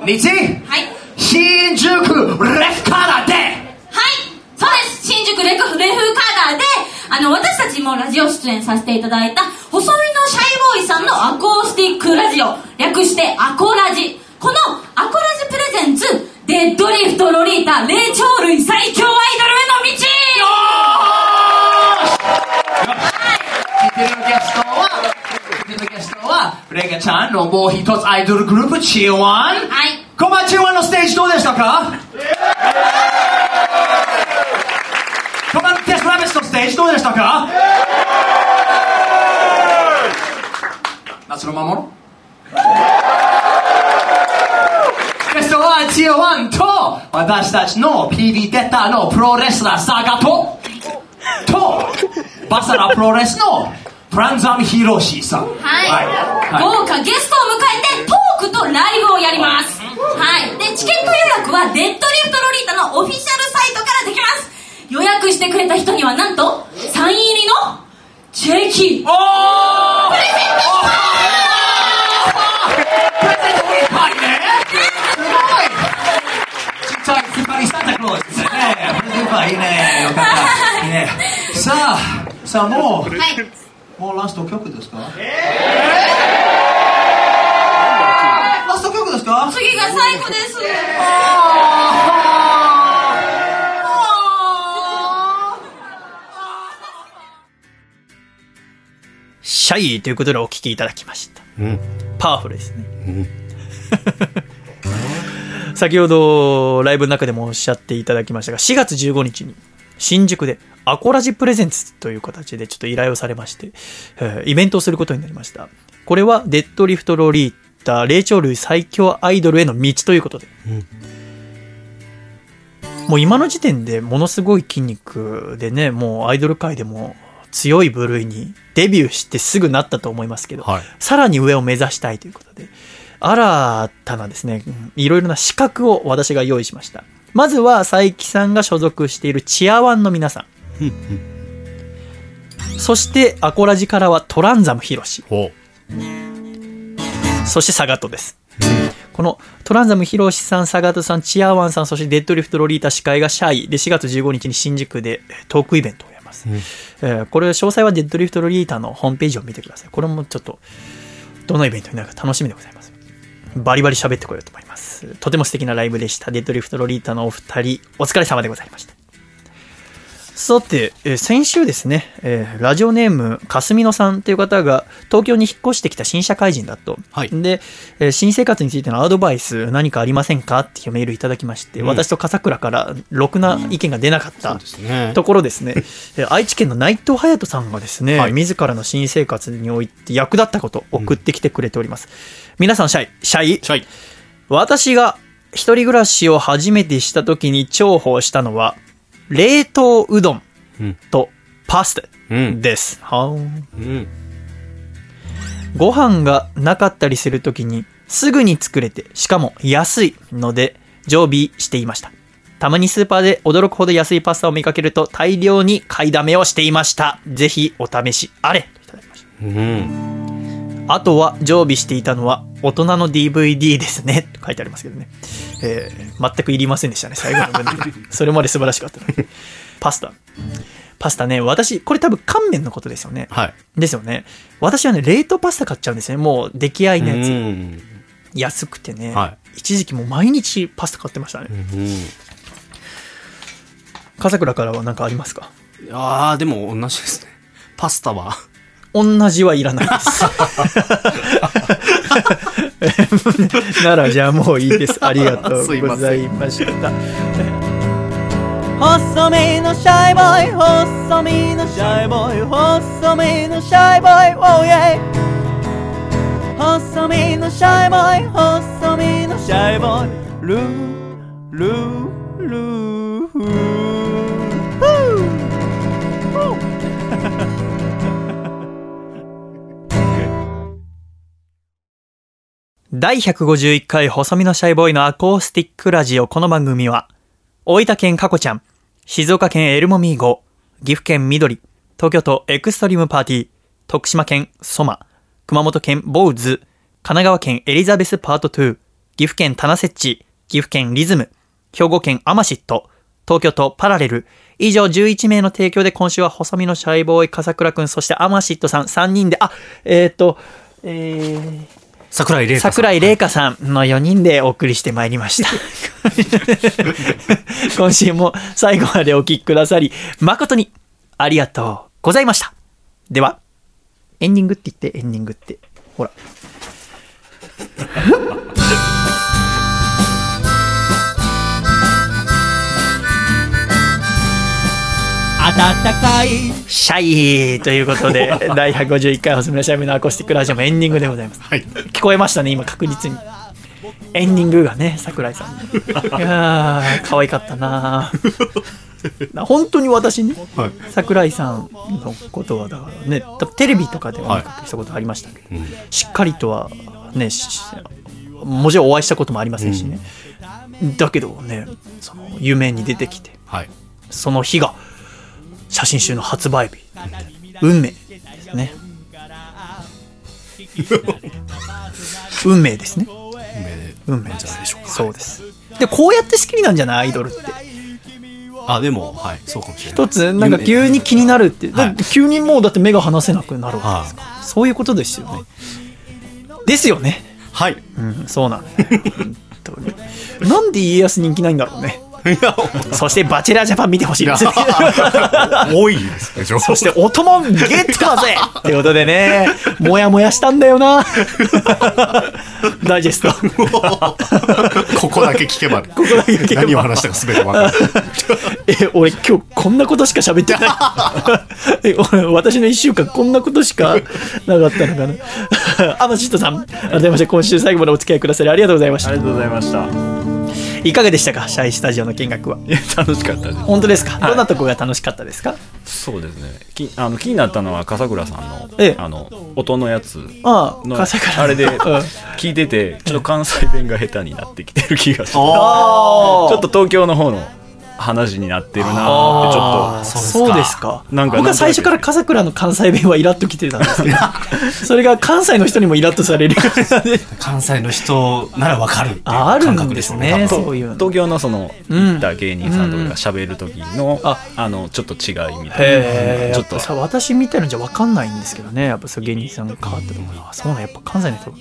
15日、新宿レフカーラで。はい。そうです。新宿レフレフカーであの私たちもラジオ出演させていただいた細身のシャイボーイさんのアコースティックラジオ。略してアコラジ。このアコラジプレゼンツデッドリフトロリータ霊長類最強アイドルへの道。聞いてるゲストは聞いてるゲストはレガちゃんのもう一つアイドルグループチーワン。はいコマチーワンのステージどうでしたかコマテストラビスのステージどうでしたか夏の魔物ゲストはチーワンと私たちの PV デッターのプロレスラーサガトとバサラプロレスのプランザムヒロシさん。はい、はい。豪華ゲストを迎えてトークとライブをやります。はい。でチケット予約はデッドリフトロリータのオフィシャルサイトからできます。予約してくれた人にはなんとさあもう、はい。もうラスト曲ですか？ラスト曲ですか？次が最後です。シャイということでお聞きいただきました。うん。パワフルですね。<laughs> 先ほどライブの中でもおっしゃっていただきましたが、4月15日に新宿でアコラジプレゼンツという形でちょっと依頼をされまして、えーイベントをすることになりました。これはデッドリフトロリータ、霊長類最強アイドルへの道ということで。もう今の時点でものすごい筋肉でね、もうアイドル界でも強い部類にデビューしてすぐなったと思いますけど、はい。さらに上を目指したいということで、新たなですね、うんいろいろな資格を私が用意しました。まずは、佐伯さんが所属しているチアワンの皆さん。そして、アコラジからはトランザムヒロシ。ほそして、サガトです。このトランザムヒロシさん、サガトさん、チアワンさん、そしてデッドリフトロリータ司会がシャイで4月15日に新宿でえートークイベントをやります。えーこれ詳細はデッドリフトロリータのホームページを見てください。これもちょっとどのイベントになるか楽しみでございます。バリバリ喋ってこようと思います。とても素敵なライブでした。デッドリフトロリータのお二人、お疲れ様でございました。さて、えー先週ですね、えーラジオネーム、かすみのさんという方が東京に引っ越してきた新社会人だと。で、えー新生活についてのアドバイス何かありませんかっていうメールいただきまして、うん。私と笠倉からろくな意見が出なかったね。ところですね、<laughs> えー愛知県の内藤隼人さんがですね、自らの新生活において役立ったことを送ってきてくれております。皆さん、シャイ、シャイ、シャイ。私が一人暮らしを初めてした時に重宝したのは、冷凍うどんとパスタです。はーんご飯がなかったりする時にすぐに作れて、しかも安いので常備していました。たまにスーパーで驚くほど安いパスタを見かけると大量に買いだめをしていました。ぜひお試しあれ。うん。あとは常備していたのは大人の DVD ですね。と書いてありますけどね。えー全くいりませんでしたね、最後の文で。<laughs> それまで素晴らしかったのに。パスタ。パスタね、私、これ多分乾麺のことですよね。はい。ですよね。私はね、冷凍パスタ買っちゃうんですね。もう出来合いのやつ。うん安くてね、は一時期もう毎日パスタ買ってましたね。うん。笠倉からは何かありますか？ああ、でも同じですね。パスタは。同じはいらないです。<laughs> ならじゃあもういいです。ありがとうございました。細身のシャイボーイ、細身のシャイボーイ、細身のシャイボーイ、oh yeah 細身のシャイボーイ、細身のシャイボーイ、ルー、ルー、ル、ー第151回細身のシャイボーイのアコースティックラジオ。この番組は、大分県かこちゃん、静岡県エルモミーゴ、岐阜県緑、東京都エクストリームパーティー、徳島県ソマ、熊本県ボウズ、神奈川県エリザベスパート2、岐阜県タナセッチ、岐阜県リズム、兵庫県アマシット、東京都パラレル、以上11名の提供で今週は細身のシャイボーイ、笠倉くん、そしてアマシットさん3人で、あ、えっ、と、えー、桜井玲香さん。桜井玲香さんの4人でお送りしてまいりました。<laughs> 今週も最後までお聞きくださり、誠にありがとうございました。では、エンディングって言って、エンディングって。ほら。暖かいシャイということで、<laughs> 第151回細身のシャイブのアコースティックラジオもエンディングでございます。聞こえましたね、今確実に。エンディングがね、桜井さんの。<laughs> いやー、可愛かったなな <laughs> 本当に私ね、はい桜井さんのことはだからね、テレビとかでは見かけしたことありましたけど、しっかりとはね、しもちろんお会いしたこともありませんしね。だけどね、その夢に出てきて、はい。その日が写真集の発売日、運命ですね。運命ですね。運命じゃないでしょうか。そうです。で、こうやって好きになんじゃない？アイドルって。あ、でも、はい、そうかもしれない。一つ、なんか急に気になるって。だって急にもうだって目が離せなくなるわけですから。そういうことですよね。ですよね。はい。うん、そうなんだよ。なんで家康人気ないんだろうね。そしてバチェラージャパン見てほしいです。多いでそしてお供ゲットだぜってことでね、もやもやしたんだよな。ダイジェスト。ここだけ聞けば、ここだけ聞けば何を話したか全て分かる。え、俺今日こんなことしか喋ってない。え俺私の一週間こんなことしかなかったのかな。アマシットさん、改めまして今週最後までお付き合いくださりありがとうございました。ありがとうございました。いかがでしたか？シャイスタジオの見学は。楽しかったです。本当ですか、どんなとこが楽しかったですか？そうですね。きあの気になったのは笠倉さんの,、ええ。あの音のやつああの笠倉あれでうん。聞いててちょっと関西弁が下手になってきてる気がしてちょっと東京の方の話になってるなーってちょっと。そうですか。なんか僕は最初から笠倉の関西弁はイラッときてたんですけど、<laughs> それが関西の人にもイラッとされる。<laughs> 関西の人なら分かるっあある感んでね。覚ですすね。そういうの。東京のそのうん行った芸人さん。とかが喋る時の、あのちょっと違いみたいな。ちょっと。さ、私みたいのじゃ分かんないんですけどね、やっぱそう芸人さんが変わったところあそうなんや。っぱ関西の人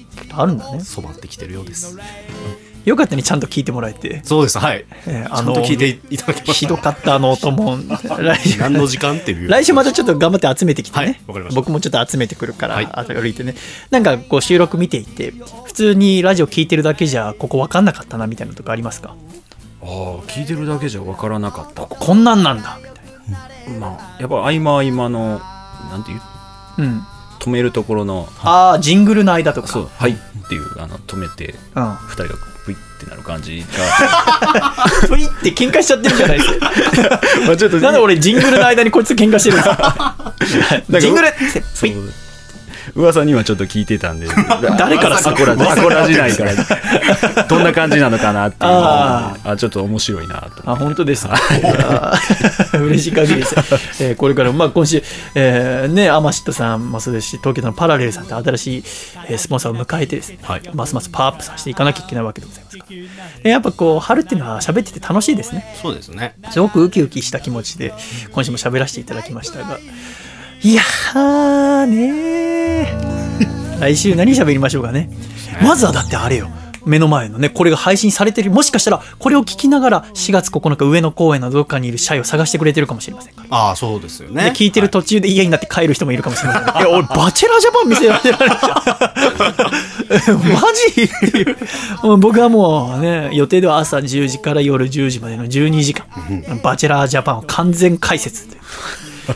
あるんだね。染まってきてるようです。よかったね、ちゃんと聞いてもらえて。そうです、はい。えーちゃんと聞いていただきました。ひどかった、あの音も。来週何の時間っていう。来週またちょっと頑張って集めてきてね、わかりました。僕もちょっと集めてくるから、あと歩いてね。なんかこう収録見ていて普通にラジオ聞いてるだけじゃここ分かんなかったなみたいなとこありますか？ああ聞いてるだけじゃ分からなかった。こんなんなんだみたいまあやっぱ合間合間のなんていう？なうん。止めるところの。ああジングルの間とか。そうはいっていうあの止めてうん。二人がプイってなる感じプイって喧嘩しちゃってるじゃないですか。<laughs> がちょっとなんで俺ジングルの間にこいつ喧嘩してるんですか？<laughs> ジングルってプイ噂にはちょっと聞いてたんで。<laughs> 誰からアコラジアコラ時代から。<laughs> どんな感じなのかなっていうああちょっと面白いなと。あ本当ですか？<laughs> 嬉しい限りです、えーこれからもまあ今週、えーねアマシットさんもそうですし東京都のパラレルさんって新しい、えースポンサーを迎えてですね、ますますパワーアップさせていかなきゃいけないわけでございますから。でやっぱこう春っていうのは喋ってて楽しいですね。そうですね。すごくウキウキした気持ちで今週も喋らせていただきましたがいやーねー。来週何喋りましょうかね。まずはだってあれよ。目の前のねこれが配信されてる。もしかしたらこれを聞きながら4月9日上野公園のどっかにいるシャイを探してくれてるかもしれませんか。らああ、そうですよね。で聞いてる途中で家になって帰る人もいるかもしれません。からいや俺バチェラージャパン見せられてる <laughs> マジ？僕はもうね予定では朝10時から夜10時までの12時間バチェラージャパンを完全解説。で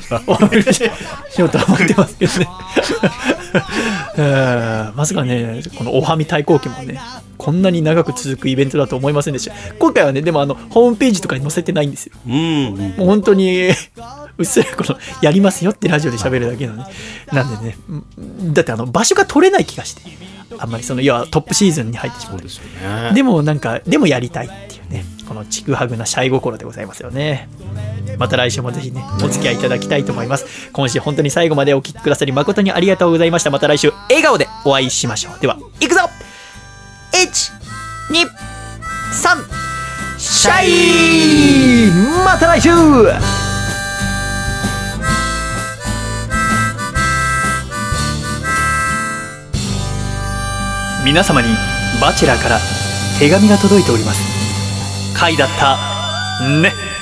しようと思ってますけどね。<laughs> えーまさかねこのおはみ対抗期もねこんなに長く続くイベントだと思いませんでした。今回はねでもあのホームページとかに載せてないんですよ。うん。もう本当にうっすらこのやりますよってラジオで喋るだけのね。なんでねうんだってあの場所が取れない気がしてあんまりその要はトップシーズンに入ってしまって。でもなんかでもやりたいってこのちぐはぐなシャイ心でございますよね。また来週もぜひねお付き合いいただきたいと思います。今週本当に最後までお聞きくださり誠にありがとうございました。また来週笑顔でお会いしましょう。ではいくぞ。1 2 3シャイまた来週。皆様にバチェラーから手紙が届いております。回だったね。